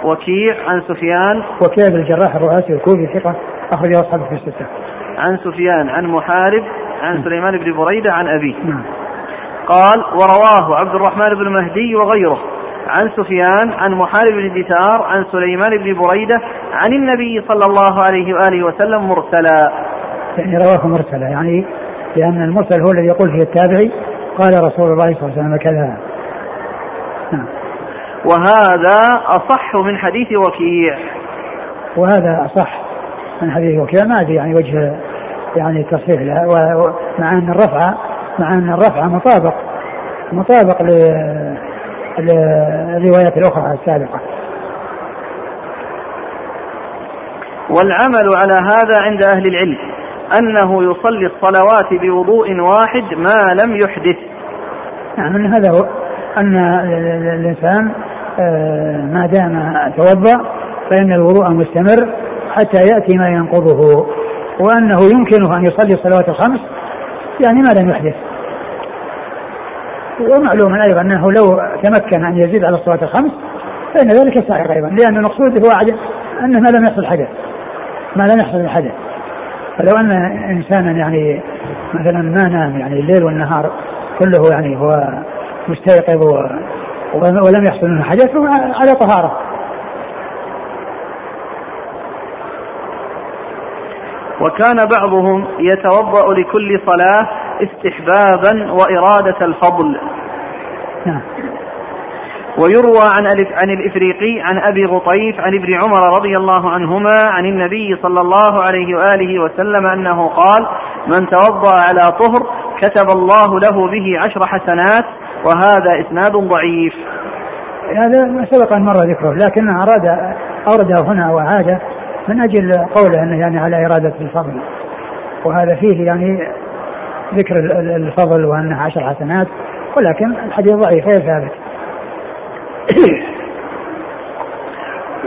وكيع عن سفيان. وكيع بن الجراح الرؤاسي الكوفي ثقة أخرجه أصحابه في الستة. عن سفيان عن محارب عن نعم. سليمان بن بريدة عن أبيه نعم. قال ورواه عبد الرحمن بن مهدي وغيره. عن سفيان عن محارب بن دثار عن سليمان بن بريدة عن النبي صلى الله عليه وآله وسلم مرسلا. يعني رواه مرسلا يعني لأن المرسل هو الذي يقول فيه التابعي قال رسول الله صلى الله عليه وسلم كذا. نعم. وهذا أصح من حديث وكيع. وهذا أصح من حديث وكيع ما أدري يعني وجه يعني تصحيح لها ومع أن الرفع مع أن الرفع مطابق مطابق للروايات الأخرى السابقة. والعمل على هذا عند أهل العلم. أنه يصلي الصلوات بوضوء واحد ما لم يحدث. نعم هذا هو أن الإنسان آه، ما دام توضأ فإن الوضوء مستمر حتى يأتي ما ينقضه وأنه يمكنه أن يصلي الصلوات الخمس يعني ما لم يحدث. ومعلوم أيضا أنه لو تمكن أن يزيد على الصلاة الخمس فإن ذلك صحيح أيضا لأن المقصود هو أنه ما لم يحصل حدث ما لم يحصل الحدث فلو أن إنسانا يعني مثلا ما نام يعني الليل والنهار كله يعني هو مستيقظ ولم يحصل منه حدث فهو على طهارة. وكان بعضهم يتوضأ لكل صلاة استحبابا وإرادة الفضل. نعم. ويروى عن عن الإفريقي عن أبي غطيف عن ابن عمر رضي الله عنهما عن النبي صلى الله عليه وآله وسلم أنه قال: من توضأ على طهر كتب الله له به عشر حسنات وهذا إسناد ضعيف. هذا ما سبق أن مر ذكره لكن اراد أورده هنا وعاده من أجل قوله إنه يعني على إرادة الفضل. وهذا فيه يعني ذكر الفضل وأنه عشر حسنات ولكن الحديث ضعيف غير ثابت.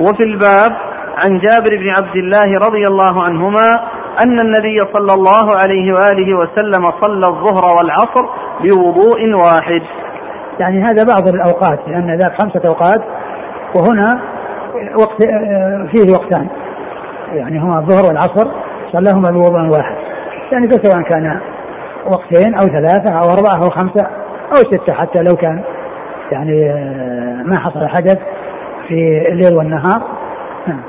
وفي الباب عن جابر بن عبد الله رضي الله عنهما أن النبي صلى الله عليه وآله وسلم صلى الظهر والعصر بوضوء واحد. يعني هذا بعض الأوقات لأن ذاك خمسة أوقات وهنا وقت فيه وقتان. يعني هما الظهر والعصر صلاهما بوضوء واحد. يعني فسواء كان وقتين أو ثلاثة أو أربعة أو خمسة أو ستة حتى لو كان. يعني ما حصل حدث في الليل والنهار. نعم.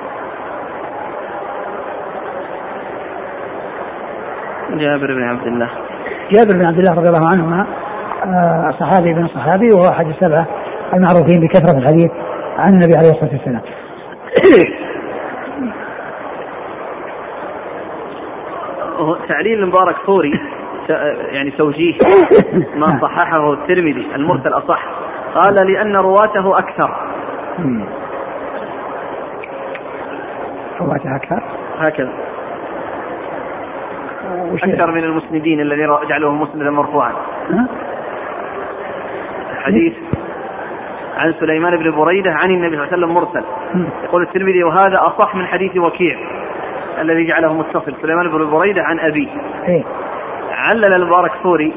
جابر بن عبد الله. جابر بن عبد الله رضي الله عنهما آه، صحابي بن صحابي وهو أحد السبعة المعروفين بكثرة الحديث عن النبي عليه الصلاة والسلام. تعليل المبارك فوري يعني توجيه ما صححه الترمذي المرسل أصح. قال لأن رواته أكثر. رواته أكثر؟ هكذا. أكثر من المسندين الذي جعله مسندا مرفوعا. حديث عن سليمان بن بريدة عن النبي صلى الله عليه وسلم مرسل. يقول الترمذي وهذا أصح من حديث وكيع الذي جعله متصل. سليمان بن بريدة عن أبيه. إيه. علل المبارك فوري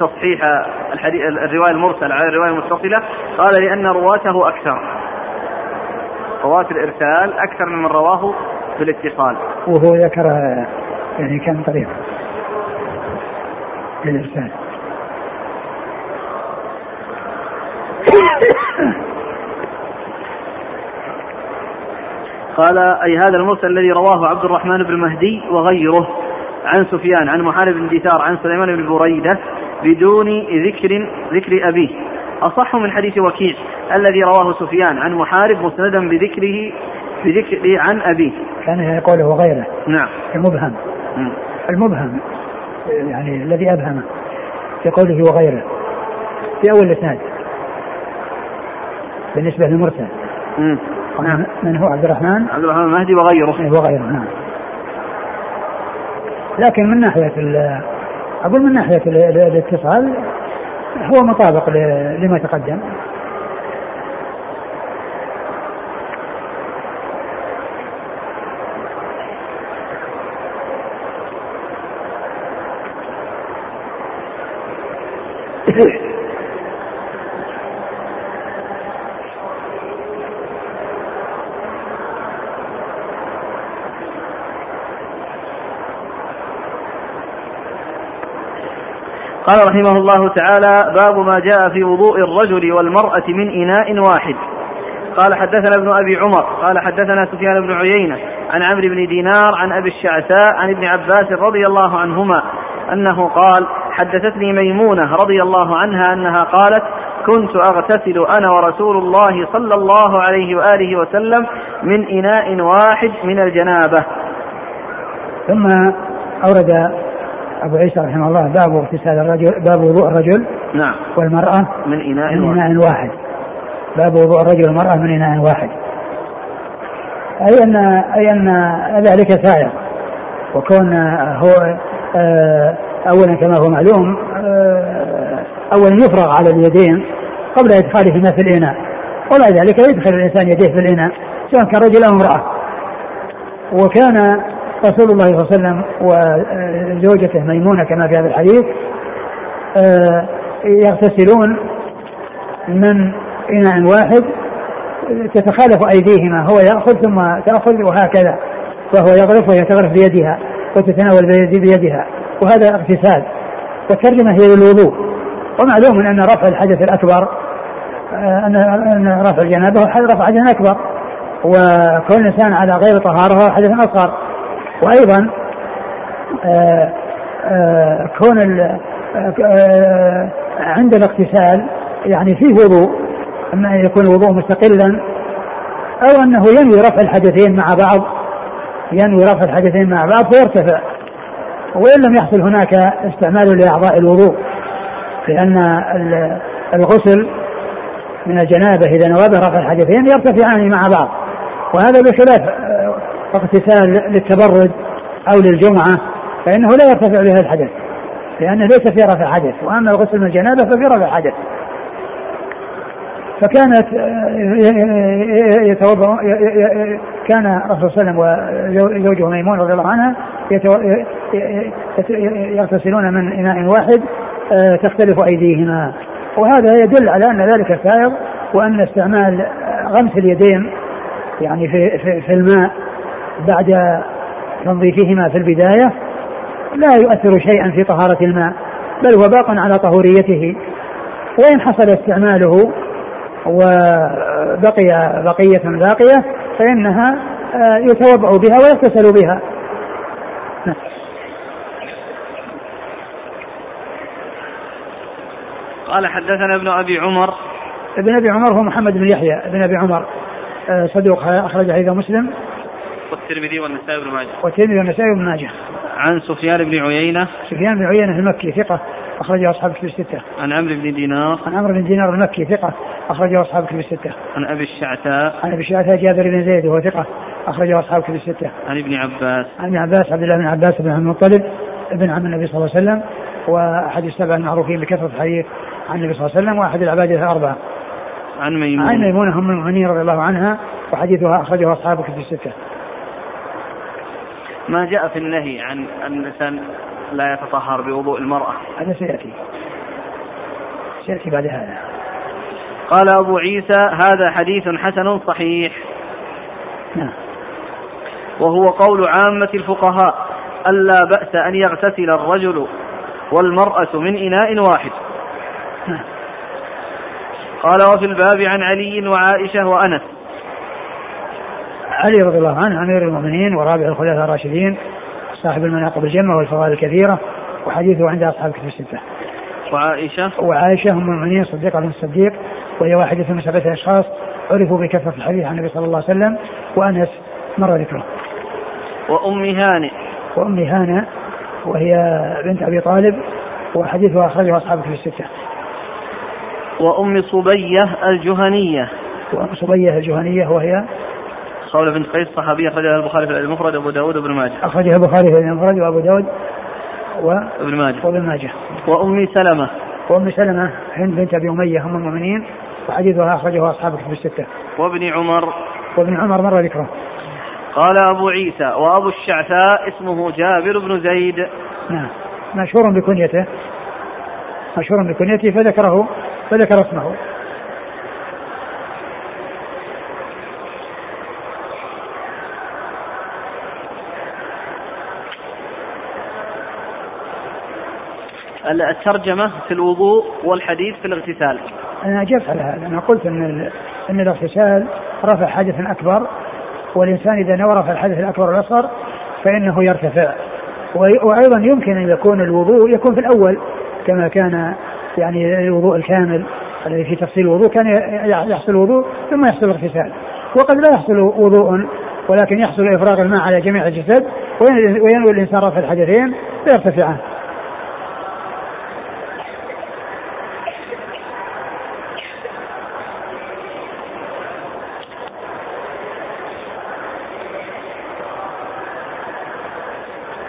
تصحيح الحديث الرواية المرسلة على الرواية المتصلة؟ قال لأن رواته أكثر. رواة الإرسال أكثر ممن رواه بالاتصال. وهو ذكر يعني كم طريقة للإرسال. قال أي هذا المرسل الذي رواه عبد الرحمن بن مهدي وغيره عن سفيان عن محارب بن دثار عن سليمان بن بريدة بدون ذكر ذكر أبيه. أصح من حديث وكيع الذي رواه سفيان عن محارب مسندا بذكره بذكر عن أبيه. كان يقول وغيره نعم. المبهم. م. المبهم يعني الذي أبهمه في قوله وغيره. في أول الإسناد. بالنسبة للمرسل. نعم. من هو؟ عبد الرحمن؟ عبد الرحمن المهدي وغيره. إيه، وغيره نعم. لكن من ناحية أقول من ناحية الاتصال هو مطابق لما تقدم. قال رحمه الله تعالى باب ما جاء في وضوء الرجل والمرأة من إناء واحد. قال حدثنا ابن أبي عمر قال حدثنا سفيان بن عيينة عن عمرو بن دينار عن أبي الشعثاء عن ابن عباس رضي الله عنهما أنه قال حدثتني ميمونة رضي الله عنها أنها قالت كنت أغتسل أنا ورسول الله صلى الله عليه وآله وسلم من إناء واحد من الجنابة. ثم أورد أبو عيسى رحمه الله باب اغتسال الرجل باب وضوء الرجل نعم. والمرأة من إناء من واحد. إناء واحد. باب وضوء الرجل والمرأة من إناء واحد. أي أن أي أن ذلك سائر وكون هو آه، أولا كما هو معلوم آه، أولا يفرغ على اليدين قبل إدخالهما في الإناء. وبعد ذلك يدخل الإنسان يديه في الإناء سواء كان رجل أو امرأة. وكان رسول الله صلى الله عليه وسلم وزوجته ميمونة كما في هذا الحديث آه، يغتسلون من إناء واحد تتخالف أيديهما هو يأخذ ثم تأخذ وهكذا وهو يغرف وهي تغرف بيدها وتتناول بيد- بيدها وهذا اغتسال. والترجمة هي للوضوء. ومعلوم أن رفع الحدث الأكبر آه، أن رفع الجنابة رفع حدث أكبر. وكون الإنسان على غير طهارة هو حدث أصغر. وأيضا آه، آه، كون ال- آه، عند الاغتسال يعني فيه وضوء أما أن يكون الوضوء مستقلا أو أنه ينوي رفع الحدثين مع بعض ينوي رفع الحدثين مع بعض فيرتفع وإن لم يحصل هناك استعمال لأعضاء الوضوء لأن ال- الغسل من الجنابة إذا نوى رفع الحدثين يرتفعان مع بعض وهذا بخلاف اغتسال للتبرد أو للجمعة فإنه لا يرتفع بها الحدث لأنه ليس في رفع حدث وأما الغسل من الجنابة ففي رفع حدث. فكانت يتوضأ كان الرسول صلى الله عليه وسلم وزوجه ميمون رضي الله عنها يغتسلون من إناء واحد تختلف أيديهما. وهذا يدل على أن ذلك سائغ وأن استعمال غمس اليدين يعني في, في الماء بعد تنظيفهما في البداية لا يؤثر شيئا في طهارة الماء بل هو باق على طهوريته. وإن حصل استعماله وبقي بقية باقية فإنها آه، يتوضأ بها ويغتسل بها. قال حدثنا ابن أبي عمر. ابن أبي عمر هو محمد بن يحيى ابن أبي عمر آه، صدوق أخرج حديث مسلم. والترمذي والنسائي بن ماجه. والترمذي والنسائي وابن ماجه. عن سفيان بن عيينة. سفيان بن عيينة المكي ثقة أخرجه أصحاب كتب الستة. عن عمرو بن دينار. عن عمرو بن دينار المكي ثقة أخرجه أصحاب كتب الستة. عن أبي الشعثاء عن أبي شعثة جابر بن زيد وهو ثقة أخرجه أصحاب كتب الستة. عن ابن عباس. عن ابن عباس عبد الله بن عباس بن عبد المطلب ابن عم النبي صلى الله عليه وسلم وأحد السبع المعروفين بكثرة الحديث عن النبي صلى الله عليه وسلم وأحد العباده الأربعة. عن عن ميمون ميمونه ام المؤمنين رضي الله عنها وحديثها أخرجه أصحاب كتب الستة. ما جاء في النهي عن أن الإنسان لا يتطهر بوضوء المرأة هذا سيأتي. سيأتي بعد هذا. قال أبو عيسى هذا حديث حسن صحيح نعم. وهو قول عامة الفقهاء ألا بأس أن يغتسل الرجل والمرأة من إناء واحد نعم. قال وفي الباب عن علي وعائشة وأنس علي رضي الله عنه أمير المؤمنين ورابع الخلفاء الراشدين صاحب المناقب الجمة والفضائل الكثيرة وحديثه عند أصحاب كتب الستة. وعائشة وعائشة أم المؤمنين صديقه بن الصديق وهي واحدة من سبعة أشخاص عرفوا بكثره الحديث عن النبي صلى الله عليه وسلم وأنس مر ذكره. وأم هانئ وأم هانة وهي بنت أبي طالب وحديثها أخرجه أصحاب في الستة وأم صبية الجهنية وأم صبية الجهنية وهي خولة بنت قيس صحابية أخرجها البخاري في المفرد أبو داود وابن ماجه. أخرجها البخاري في المفرد وأبو داود و- ابن ماجه. وابن ماجه. وأم سلمة. وأم سلمة هند بنت أبي أمية أم المؤمنين وحديثها أخرجه أصحاب في الستة. وابن عمر. وابن عمر مر ذكره. قال أبو عيسى وأبو الشعثاء اسمه جابر بن زيد. نعم. مشهور بكنيته. مشهور بكنيته فذكره فذكر اسمه. الترجمة في الوضوء والحديث في الاغتسال. أنا اجبت على هذا. أنا قلت ال- أن الاغتسال رفع حدث أكبر والإنسان إذا نوى رفع الحدث الأكبر والأصغر فإنه يرتفع. وأيضا يمكن أن يكون الوضوء يكون في الأول كما كان يعني الوضوء الكامل الذي في تفصيل الوضوء كان يحصل الوضوء ثم يحصل الاغتسال. وقد لا يحصل وضوء ولكن يحصل إفراغ الماء على جميع الجسد وينوي الإنسان رفع الحدثين فيرتفعان.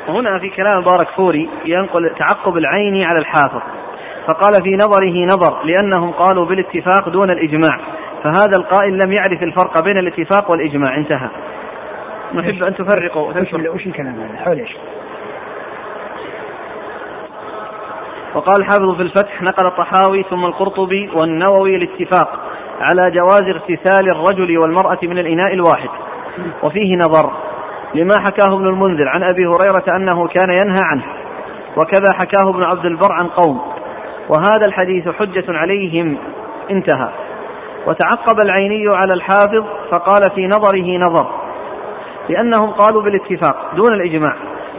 هنا في كلام مبارك فوري ينقل تعقب العين على الحافظ فقال في نظره نظر لأنهم قالوا بالاتفاق دون الإجماع فهذا القائل لم يعرف الفرق بين الاتفاق والإجماع انتهى. نحب أن تفرقوا وش الكلام هذا؟ حول إيش؟ وقال الحافظ في الفتح نقل الطحاوي ثم القرطبي والنووي الاتفاق على جواز اغتسال الرجل والمرأة من الإناء الواحد وفيه نظر. لما حكاه ابن المنذر عن أبي هريرة أنه كان ينهى عنه وكذا حكاه ابن عبد البر عن قوم وهذا الحديث حجة عليهم انتهى. وتعقب العيني على الحافظ فقال في نظره نظر لأنهم قالوا بالاتفاق دون الإجماع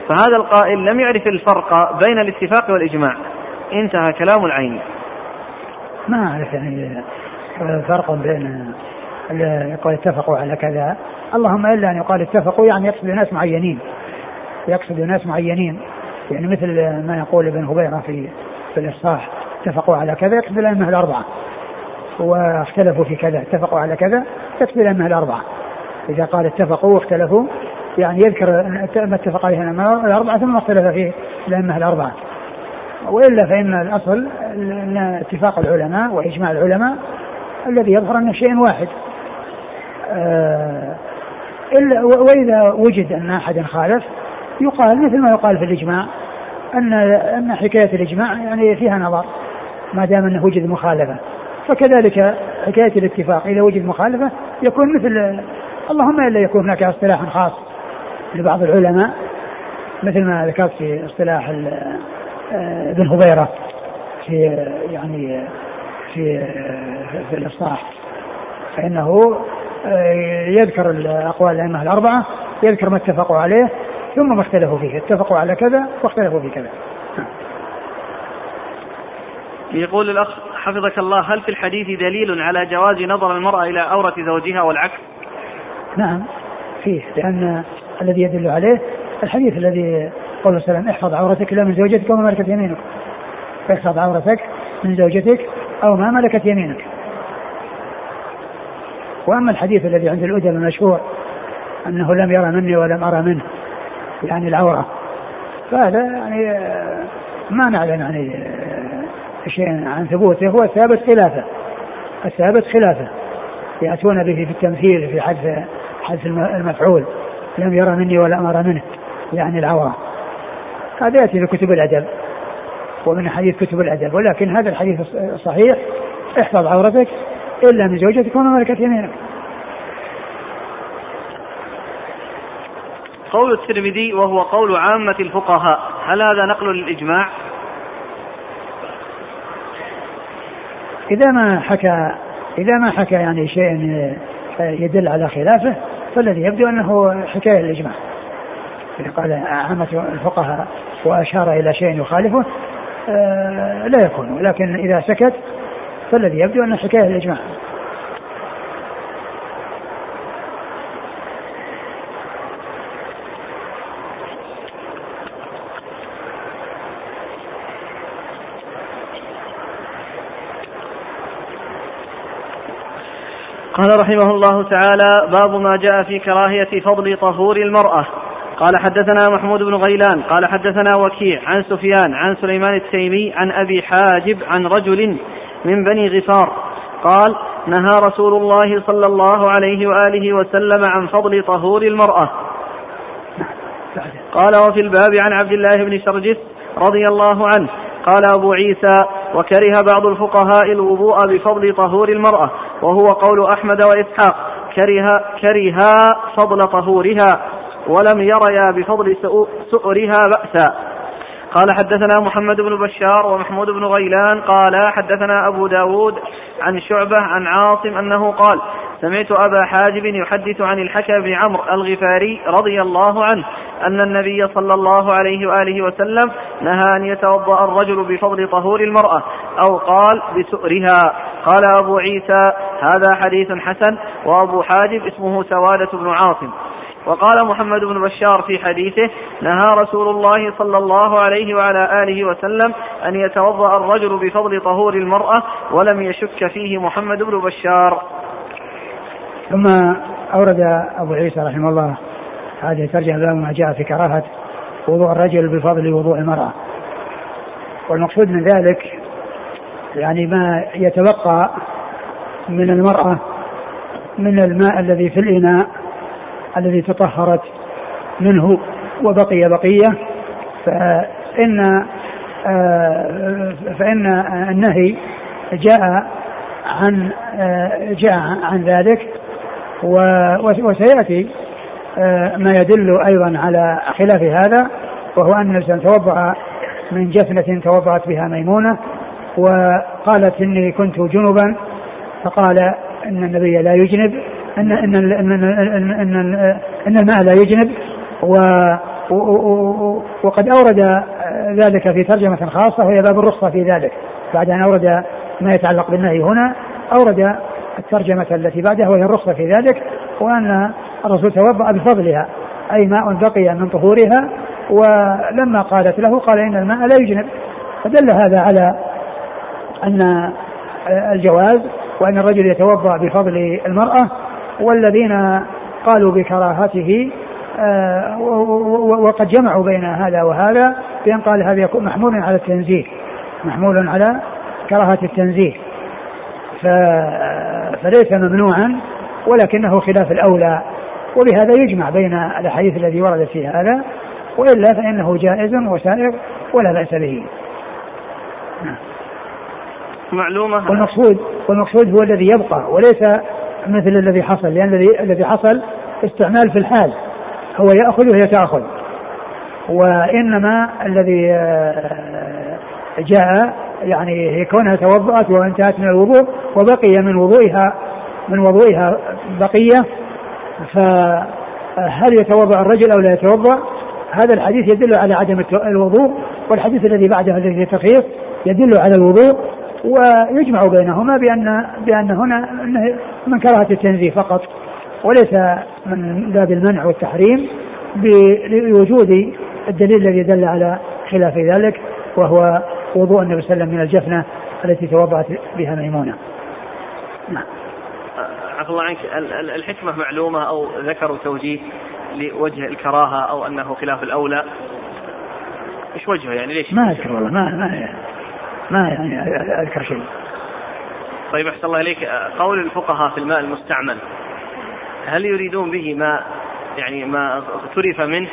فهذا القائل لم يعرف الفرق بين الاتفاق والإجماع انتهى كلام العيني. ما أعرف يعني فرق بين يقول اتفقوا على كذا اللهم إلا أن يقال اتفقوا يعني يقصد ناس معينين. يقصد ناس معينين. يعني مثل ما يقول ابن هبيرة في في الإصحاح اتفقوا على كذا يقصد الأئمة الأربعة. واختلفوا في كذا اتفقوا على كذا يقصد الأئمة الأربعة. إذا قال اتفقوا واختلفوا يعني يذكر ما اتفق عليه الأربعة ثم اختلف فيه الأئمة الأربعة. وإلا فإن الأصل إن اتفاق العلماء وإجماع العلماء الذي يظهر انه شيء واحد. آه إلا وإذا وجد أن أحدا خالف يقال مثل ما يقال في الإجماع أن أن حكاية الإجماع يعني فيها نظر ما دام أنه وجد مخالفة. فكذلك حكاية الاتفاق إذا وجد مخالفة يكون مثل اللهم إلا يكون هناك اصطلاح خاص لبعض العلماء مثل ما ذكرت في اصطلاح آه، ابن هبيرة في يعني في في الإصلاح. فإنه يذكر الأقوال الأئمة الأربعة يذكر ما اتفقوا عليه ثم ما اختلفوا فيه اتفقوا على كذا واختلفوا في كذا. يقول الأخ حفظك الله هل في الحديث دليل على جواز نظر المرأة إلى عورة زوجها والعكس؟ نعم فيه لأن الذي يدل عليه الحديث الذي قول صلى الله احفظ عورتك لا من زوجتك وما ملكت يمينك. احفظ عورتك من زوجتك أو ما ملكت يمينك. وأما الحديث الذي عند الادب المشهور أنه لم يرى مني ولم أرى منه يعني العورة. فهذا يعني ما نعلم يعني شيء عن ثبوته. هو الثابت خلافه الثابت خلافه. يأتون به في التمثيل في حذف حذف المفعول. لم يرى مني ولا أرى منه يعني العورة. هذا يأتي في كتب الأدب ومن حديث كتب الأدب. ولكن هذا الحديث الصحيح احفظ عورتك. إلا من زوجتك وما ملكت يمينك. قول الترمذي وهو قول عامة الفقهاء. هل هذا نقل للإجماع؟ إذا ما حكى إذا ما حكى يعني شيء يدل على خلافه فالذي يبدو أنه حكاية الإجماع إذا قال عامة الفقهاء وأشار إلى شيء يخالفه آه، لا يكون. ولكن إذا سكت فالذي يبدو أن حكاية الإجماع قال رحمه الله تعالى باب ما جاء في كراهية فضل طهور المرأة. قال حدثنا محمود بن غيلان. قال حدثنا وكيع عن سفيان عن سليمان التيمي عن أبي حاجب عن رجل من بني غفار. قال نهى رسول الله صلى الله عليه وآله وسلم عن فضل طهور المرأة. قال وفي الباب عن عبد الله بن شرجس رضي الله عنه. قال أبو عيسى وكره بعض الفقهاء الوضوء بفضل طهور المرأة وهو قول أحمد وإسحاق كره كرها فضل طهورها ولم يريا بفضل سؤرها بأسا. قال حدثنا محمد بن بشار ومحمود بن غيلان قال حدثنا أبو داود عن شعبة عن عاصم أنه قال سمعت أبا حاجب يحدث عن الحكم بن عمرو الغفاري رضي الله عنه أن النبي صلى الله عليه وآله وسلم نهى أن يتوضأ الرجل بفضل طهور المرأة أو قال بسؤرها. قال أبو عيسى هذا حديث حسن وأبو حاجب اسمه سوادة بن عاصم. وقال محمد بن بشار في حديثه نهى رسول الله صلى الله عليه وعلى آله وسلم أن يتوضأ الرجل بفضل طهور المرأة ولم يشك فيه محمد بن بشار. ثم أورد أبو عيسى رحمه الله هذه الترجمة باب ما جاء في كراهة وضوء الرجل بفضل وضوء المرأة. والمقصود من ذلك يعني ما يتبقى من المرأة من الماء الذي في الإناء الذي تطهرت منه وبقي بقية فإن آه، فإن النهي جاء عن آه، جاء عن ذلك وسيأتي آه، ما يدل أيضا على خلاف هذا وهو أن الإنسان توضأ من جفنة توضأت بها ميمونة وقالت إني كنت جنبا فقال إن النبي لا يجنب ان ان ان ان, إن, إن الماء لا يجنب و وقد أورد ذلك في ترجمة خاصة وهي باب الرخصة في ذلك. بعد أن أورد ما يتعلق بالنهي هنا أورد الترجمة التي بعدها وهي الرخصة في ذلك وأن الرسول توضأ بفضلها أي ماء بقي من طهورها ولما قالت له قال إن الماء لا يجنب فدل هذا على أن الجواز وأن الرجل يتوضأ بفضل المرأة والذين قالوا بكراهته آه، وقد جمعوا بين هذا وهذا بأن قال هذا يكون محمول على التنزيه محمول على كراهة التنزيه. فليس ممنوعا ولكنه خلاف الأولى. وبهذا يجمع بين الأحاديث الذي وردت في هذا وإلا فإنه جائز وسائر ولا بأس به. معلومة. والمقصود والمقصود هو الذي يبقى وليس مثل الذي حصل لأن الذي حصل استعمال في الحال هو يأخذ وهي تأخذ وإنما الذي آه، جاء يعني هي كونها توضأت وانتهت من الوضوء وبقي من وضوئها من وضوئها بقية فهل يتوضأ الرجل أو لا يتوضأ؟ هذا الحديث يدل على عدم الوضوء والحديث الذي بعده الذي التخيير يدل على الوضوء. ويجمع بينهما بأن بأن هنا من كراهة التنزيه فقط وليس من باب المنع والتحريم بوجود الدليل الذي دل على خلاف ذلك وهو وضوء النبي صلى الله عليه وسلم من الجفنة التي توضأت بها ميمونة. نعم. عفوا الله عنك. الحكمة معلومة أو ذكروا توجيه لوجه الكراهة أو أنه خلاف الأولى؟ إيش وجهه يعني؟ ليش؟ ما أذكر والله ما ما ما يعني أذكر شيء. طيب أحسن الله إليك قول الفقهاء في الماء المستعمل هل يريدون به ما يعني ما اغترف منه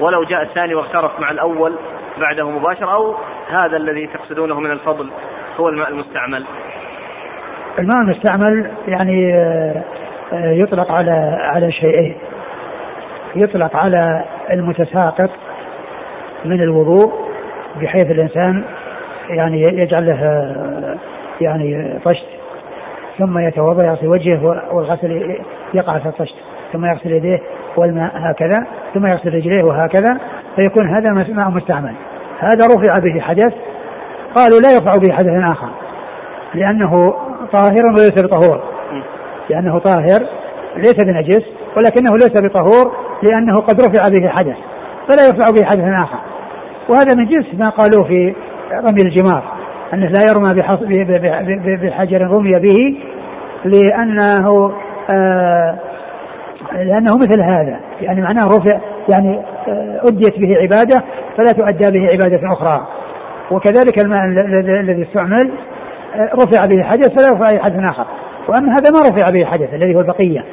ولو جاء الثاني واغترف مع الأول بعده مباشرة أو هذا الذي تقصدونه من الفضل هو الماء المستعمل؟ الماء المستعمل يعني آه، آه، يطلق على على شيئين يطلق على المتساقط من الوضوء بحيث الإنسان يعني يجعل له يعني طشت ثم يتوضأ يغسل وجهه والغسل يقع في الطشت ثم يغسل يديه والماء هكذا ثم يغسل رجليه وهكذا فيكون هذا ماء مستعمل. هذا رفع به حدث قالوا لا يرفع به حدث آخر لأنه طاهر وليس بطهور. لأنه طاهر ليس بنجس ولكنه ليس بطهور لأنه قد رفع به حدث فلا يرفع به حدث آخر. وهذا من جنس ما قالوه في رمي الجمار أنه لا يرمى بحجر رمي به لأنه آه لأنه مثل هذا يعني معناه رفع يعني آه أديت به عبادة فلا تؤدى به عبادة أخرى. وكذلك الماء الذي استعمل آه رفع به حدث فلا يرفع به حدث آخر. وأما هذا ما رفع به حدث الذي هو البقية.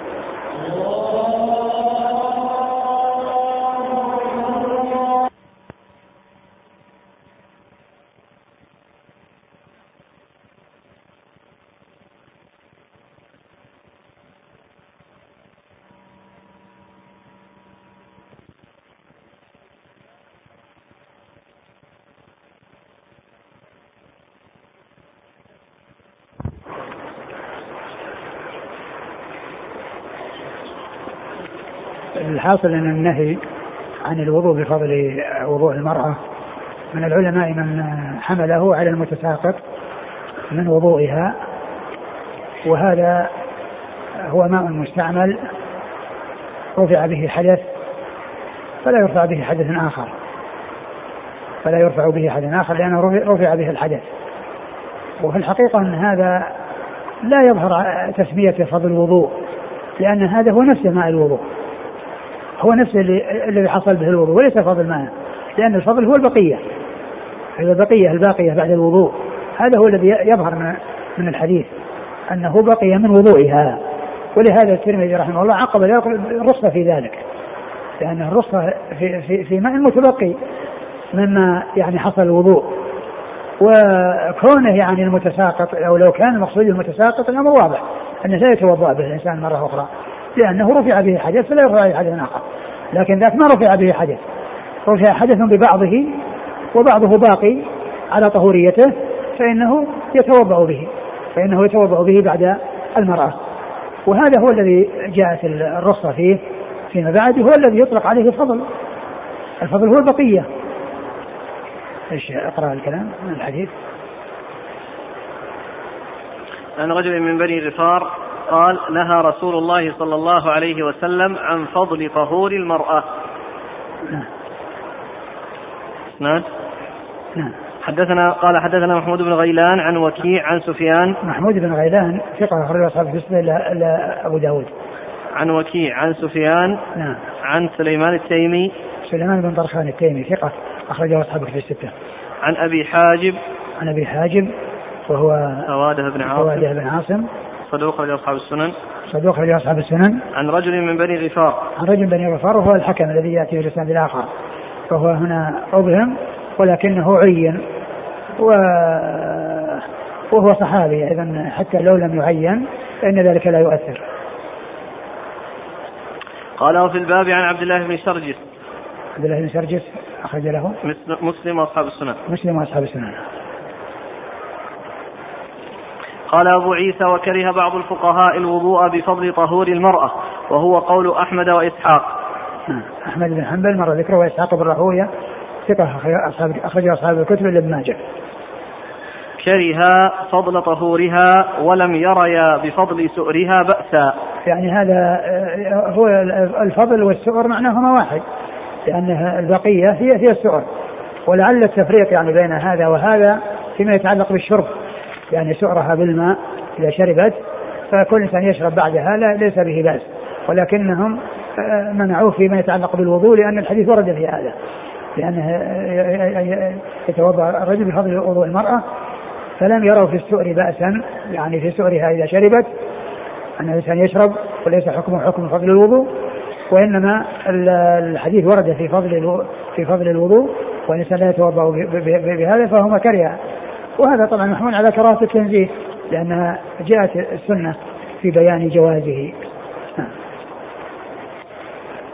الحاصل أن النهي عن الوضوء بفضل وضوء المرأة من العلماء من حمله على المتساقط من وضوئها وهذا هو ماء مستعمل رفع به حدث فلا يرفع به حدث آخر. فلا يرفع به حدث آخر لأنه رفع به الحدث. وفي الحقيقة أن هذا لا يظهر تسمية فضل الوضوء لأن هذا هو نفس ماء الوضوء. هو نفس الذي حصل به الوضوء وليس فضل ماء لأن الفضل هو البقية. البقية الباقية بعد الوضوء. هذا هو الذي يظهر من من الحديث أنه بقي من وضوئها. ولهذا الترمذي رحمه الله عقب الرخصة في ذلك. لأن الرخصة في, في, في ماء متبقي مما يعني حصل الوضوء. وكونه يعني المتساقط أو لو كان المقصود المتساقط الأمر واضح أنه لا يتوضأ به الإنسان مرة أخرى. لأنه رفع به حدث فلا يرفع به حدث آخر. لكن ذاك ما رفع به حدث رفع حدث ببعضه وبعضه باقي على طهوريته فإنه يتوضأ به فإنه يتوضأ به بعد المرأة. وهذا هو الذي جاءت الرخصة فيه فيما بعد هو الذي يطلق عليه الفضل. الفضل هو البقية. إيش أقرأ الكلام من الحديث؟ عن رجل من بني غفار قال نهى رسول الله صلى الله عليه وسلم عن فضل طهور المرأة. نعم حدثنا قال حدثنا محمود بن غيلان عن وكيع عن سفيان. محمود بن غيلان ثقة أخرج أصحاب الكتب إلى أبو داود. عن وكيع عن سفيان. نعم. عن سليمان التيمي. سليمان بن طرخان التيمي ثقة أخرجه أصحاب الكتب الستة. عن أبي حاجب. عن أبي حاجب وهو سوادة بن عاصم. سوادة بن عاصم. صدوق أخرج أصحاب السنن صدوق أخرج أصحاب السنن عن رجل من بني غفار عن رجل من بني غفار وهو الحكم الذي يأتي في الإسناد الآخر فهو هنا أبهم ولكنه عين و وهو صحابي اذا حتى لو لم يعين فإن ذلك لا يؤثر. قال وفي الباب عن عبد الله بن سرجس. عبد الله بن سرجس أخرج له مسلم وأصحاب السنن. مسلم وأصحاب السنن. قال أبو عيسى وكره بعض الفقهاء الوضوء بفضل طهور المرأة وهو قول أحمد وإسحاق نعم. أحمد بن حنبل مر ذكره وإسحاق بن راهويه ثقة أصحاب أخرج أصحاب الكتب إلا ابن ماجه. كره فضل طهورها ولم يريا بفضل سؤرها بأسا. يعني هذا آه، هو الفضل والسؤر معناهما واحد. لأن البقية هي هي السؤر. ولعل التفريق يعني بين هذا وهذا فيما يتعلق بالشرب. يعني سؤرها بالماء إذا شربت فكل إنسان يشرب بعدها لا ليس به بأس. ولكنهم آه، منعوه فيما يتعلق بالوضوء لأن الحديث ورد في هذا. لأنه يتوضأ الرجل بفضل وضوء المرأة فلم يروا في السؤر بأسا يعني في سؤرها إذا شربت أن الإنسان يشرب وليس حكمه حكم فضل الوضوء وإنما الحديث ورد في فضل في فضل الوضوء والإنسان لا يتوضأ بهذا فهما كره وهذا طبعا محمول على كراهة التنزيه لأنها جاءت السنة في بيان جوازه.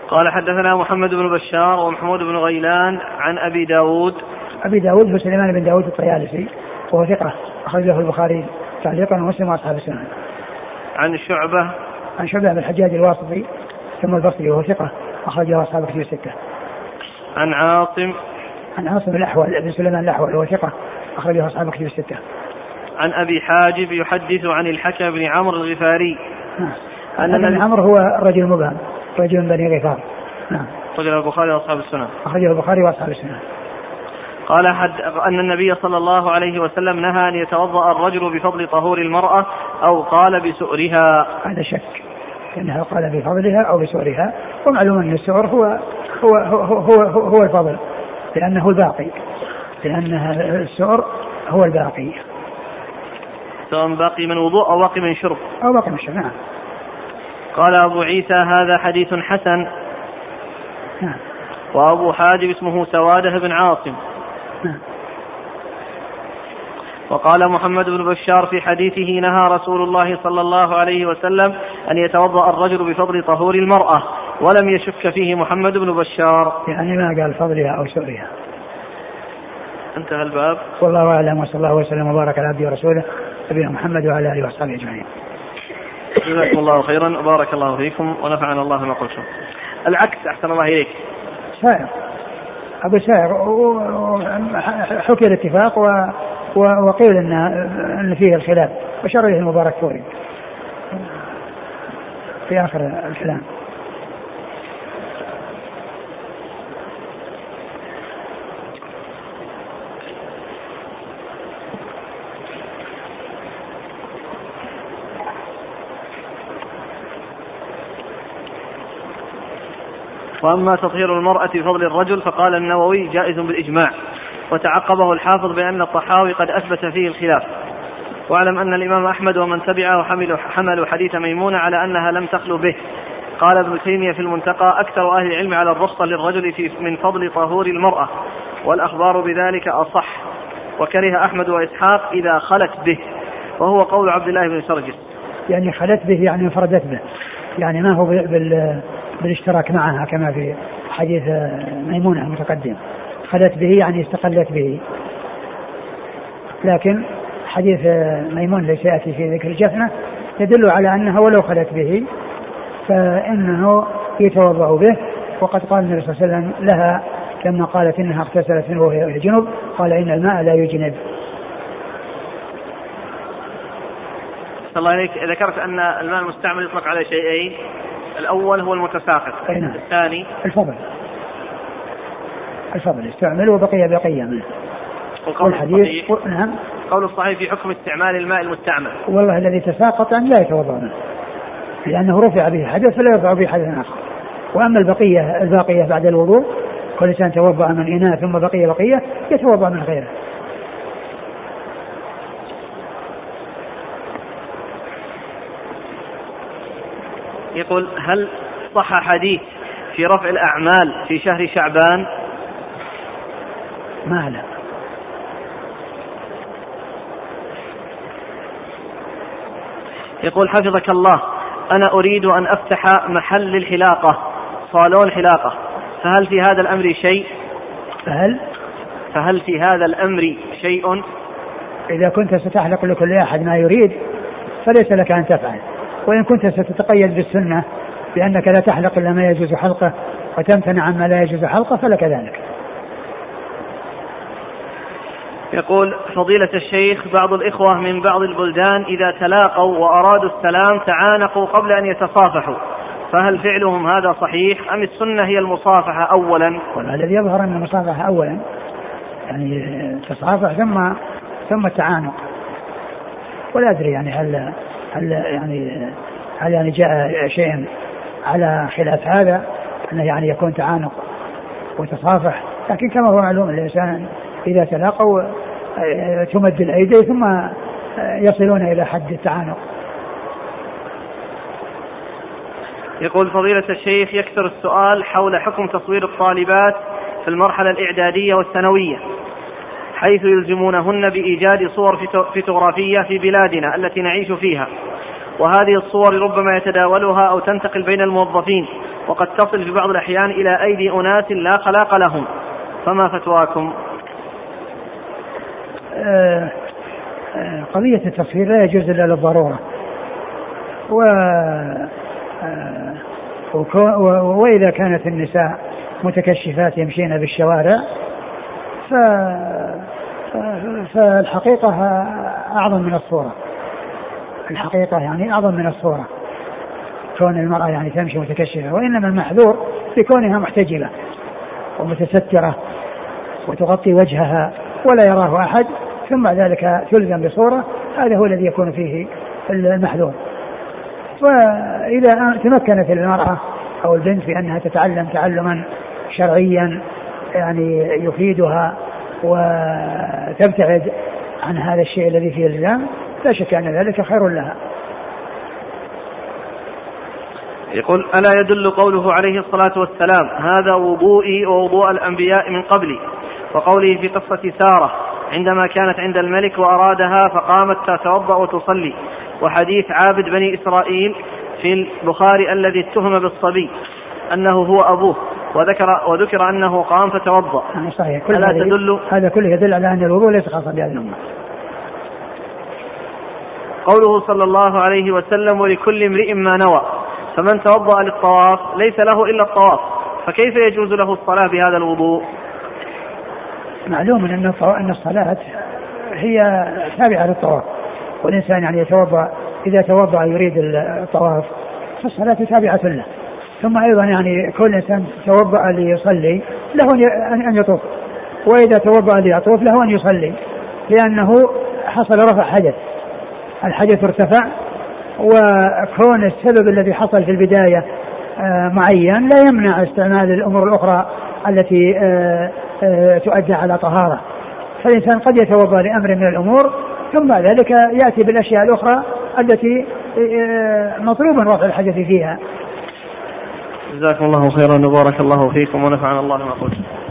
قال حدثنا محمد بن بشار ومحمود بن غيلان عن أبي داود. أبي داود هو سليمان بن داود الطيالسي وهو ثقة أخرج له البخاري تعليقا ومسلم وأصحاب السنن عن شعبة. عن شعبة بن الحجاج الواسطي ثم البصري وهو ثقة أخرج له أصحاب الكتب الستة. عن عاصم. عن عاصم الأحول بن سليمان الأحول وهو ثقة أخرجه أصحاب الكتب الستة. عن أبي حاجب يحدث عن الحكم بن عمرو الغفاري. نعم. أن عمرو هو الرجل المبهم رجل بني غفار. نعم. أخرجه البخاري وأصحاب السنة. أخرجه البخاري وأصحاب السنة. قال حد أن النبي صلى الله عليه وسلم نهى أن يتوضأ الرجل بفضل طهور المرأة أو قال بسؤرها. هذا شك. أنه قال بفضلها أو بسؤرها. ومعلوم أن السؤر هو هو هو هو, هو, هو الفضل لأنه الباقي. لأن السؤر هو الباقي. سواء باقي من وضوء أو باقي من شرب. أو باقي من شرب نعم. قال أبو عيسى هذا حديث حسن. نعم. وأبو حاجب اسمه سوادة بن عاصم. نعم. وقال محمد بن بشار في حديثه نهى رسول الله صلى الله عليه وسلم أن يتوضأ الرجل بفضل طهور المرأة ولم يشك فيه محمد بن بشار. يعني ما قال فضلها أو سؤرها انتهى الباب. والله أعلم وصلى الله وسلم وبارك على عبده ورسوله نبينا محمد وعلى آله وأصحابه أجمعين. جزاكم الله خيرا وبارك الله فيكم ونفعنا الله ما قلتم. العكس أحسن الله إليك. سائر أقول سائر حكي الاتفاق و وقيل ان إن فيه الخلاف وشرعه المبارك فوري. في آخر الكلام. وأما تطهير المرأة بفضل الرجل فقال النووي جائز بالإجماع وتعقبه الحافظ بأن الطحاوي قد أثبت فيه الخلاف. واعلم أن الإمام أحمد ومن تبعه حملوا, حديث ميمونة على أنها لم تخلو به. قال ابن تيمية في المنتقى أكثر أهل العلم على الرخصة للرجل في من فضل طهور المرأة والأخبار بذلك أصح. وكره أحمد وإسحاق إذا خلت به وهو قول عبد الله بن سرجس. يعني خلت به يعني انفردت به. يعني ما هو بال بالاشتراك معها كما في حديث ميمونة المتقدم خلت به يعني استقلت به. لكن حديث ميمون الذي سيأتي في ذكر الجفنة يدل على أنها ولو خلت به فإنه يتوضأ به. وقد قال النبي صلى الله عليه وسلم لها لما قالت إنها اغتسلت وهي جنب. قال إن الماء لا يجنب. الله عليك. ذكرت أن الماء المستعمل يطلق على شيئين الأول هو المتساقط. نعم. الثاني؟ الفضل. الفضل. استعمل وبقي بقية منه. والقول الحديث نعم. قول الصحيح في حكم استعمال الماء المستعمل. والله الذي تساقط أن لا يتوضأ منه. لأنه رفع به حدث فلا يرفع به حدث آخر. وأما البقية الباقية بعد الوضوء كل إنسان توضأ من إناء ثم بقي بقية يتوضأ من غيره. يقول هل صح حديث في رفع الأعمال في شهر شعبان؟ ما لا. يقول حفظك الله أنا أريد أن أفتح محل للحلاقة صالون حلاقة فهل في هذا الأمر شيء؟ فهل؟ فهل في هذا الأمر شيء؟ إذا كنت ستحلق لكل أحد ما يريد فليس لك أن تفعل. وإن كنت ستتقيد بالسنة بأنك لا تحلق إلا ما يجوز حلقه وتمتنع عما لا يجوز حلقه فلك ذلك. يقول فضيلة الشيخ بعض الإخوة من بعض البلدان إذا تلاقوا وأرادوا السلام تعانقوا قبل أن يتصافحوا. فهل فعلهم هذا صحيح أم السنة هي المصافحة أولا؟ الذي يظهر أن المصافحة أولا يعني تصافح ثم ثم التعانق ولا أدري يعني هل هل يعني هل يعني جاء شيء على خلاف هذا؟ أنه يعني يكون تعانق وتصافح. لكن كما هو معلوم الإنسان إذا تلاقوا آه، تمد الأيدي ثم آه، يصلون إلى حد التعانق. يقول فضيلة الشيخ يكثر السؤال حول حكم تصوير الطالبات في المرحلة الإعدادية والثانوية. حيث يلزمونهن بإيجاد صور فوتوغرافية في بلادنا التي نعيش فيها. وهذه الصور ربما يتداولها أو تنتقل بين الموظفين وقد تصل في بعض الأحيان إلى أيدي أناس لا خلاق لهم. فما فتواكم؟ آه، آه، قضية التصوير لا يجوز إلا للضرورة. و آه، وإذا كانت النساء متكشفات يمشين بالشوارع ف فالحقيقة أعظم من الصورة. الحقيقة يعني أعظم من الصورة. كون المرأة يعني تمشي متكشفة وإنما المحذور بكونها محتجبة ومتسترة وتغطي وجهها ولا يراه أحد ثم ذلك تلزم بصورة هذا هو الذي يكون فيه المحذور. وإذا تمكنت المرأة أو البنت بأنها تتعلم تعلما شرعيا يعني يفيدها وتبتعد عن هذا الشيء الذي فيه الزام لا شك أن ذلك خير لها. يقول ألا يدل قوله عليه الصلاة والسلام هذا وضوئي ووضوء الأنبياء من قبلي وقوله في قصة سارة عندما كانت عند الملك وأرادها فقامت تتوضأ وتصلي وحديث عابد بني إسرائيل في البخاري الذي اتهم بالصبي أنه هو أبوه. وذكر وذكر أنه قام فتوضأ. صحيح كل ألا تدل هذا كله يدل على أن الوضوء ليس خاصا بهذه الأمة. قوله صلى الله عليه وسلم ولكل امرئ ما نوى فمن توضأ للطواف ليس له إلا الطواف فكيف يجوز له الصلاة بهذا الوضوء؟ معلوم أن أن الصلاة هي تابعة للطواف والإنسان يعني يتوضأ إذا توضأ يريد الطواف فالصلاة تابعة له. ثم أيضا يعني كل إنسان توضأ ليصلي له أن يطوف. وإذا توضأ ليطوف له أن يصلي لأنه حصل رفع حدث. الحدث ارتفع وكون السبب الذي حصل في البداية آه، معين لا يمنع استعمال الأمور الأخرى التي آه، آه، تؤدى على طهارة. فالإنسان قد يتوضأ لأمر من الأمور ثم بعد ذلك يأتي بالأشياء الأخرى التي مطلوب رفع الحدث فيها. جزاكم الله خيرا وبارك الله فيكم ونفعنا الله ما قلت.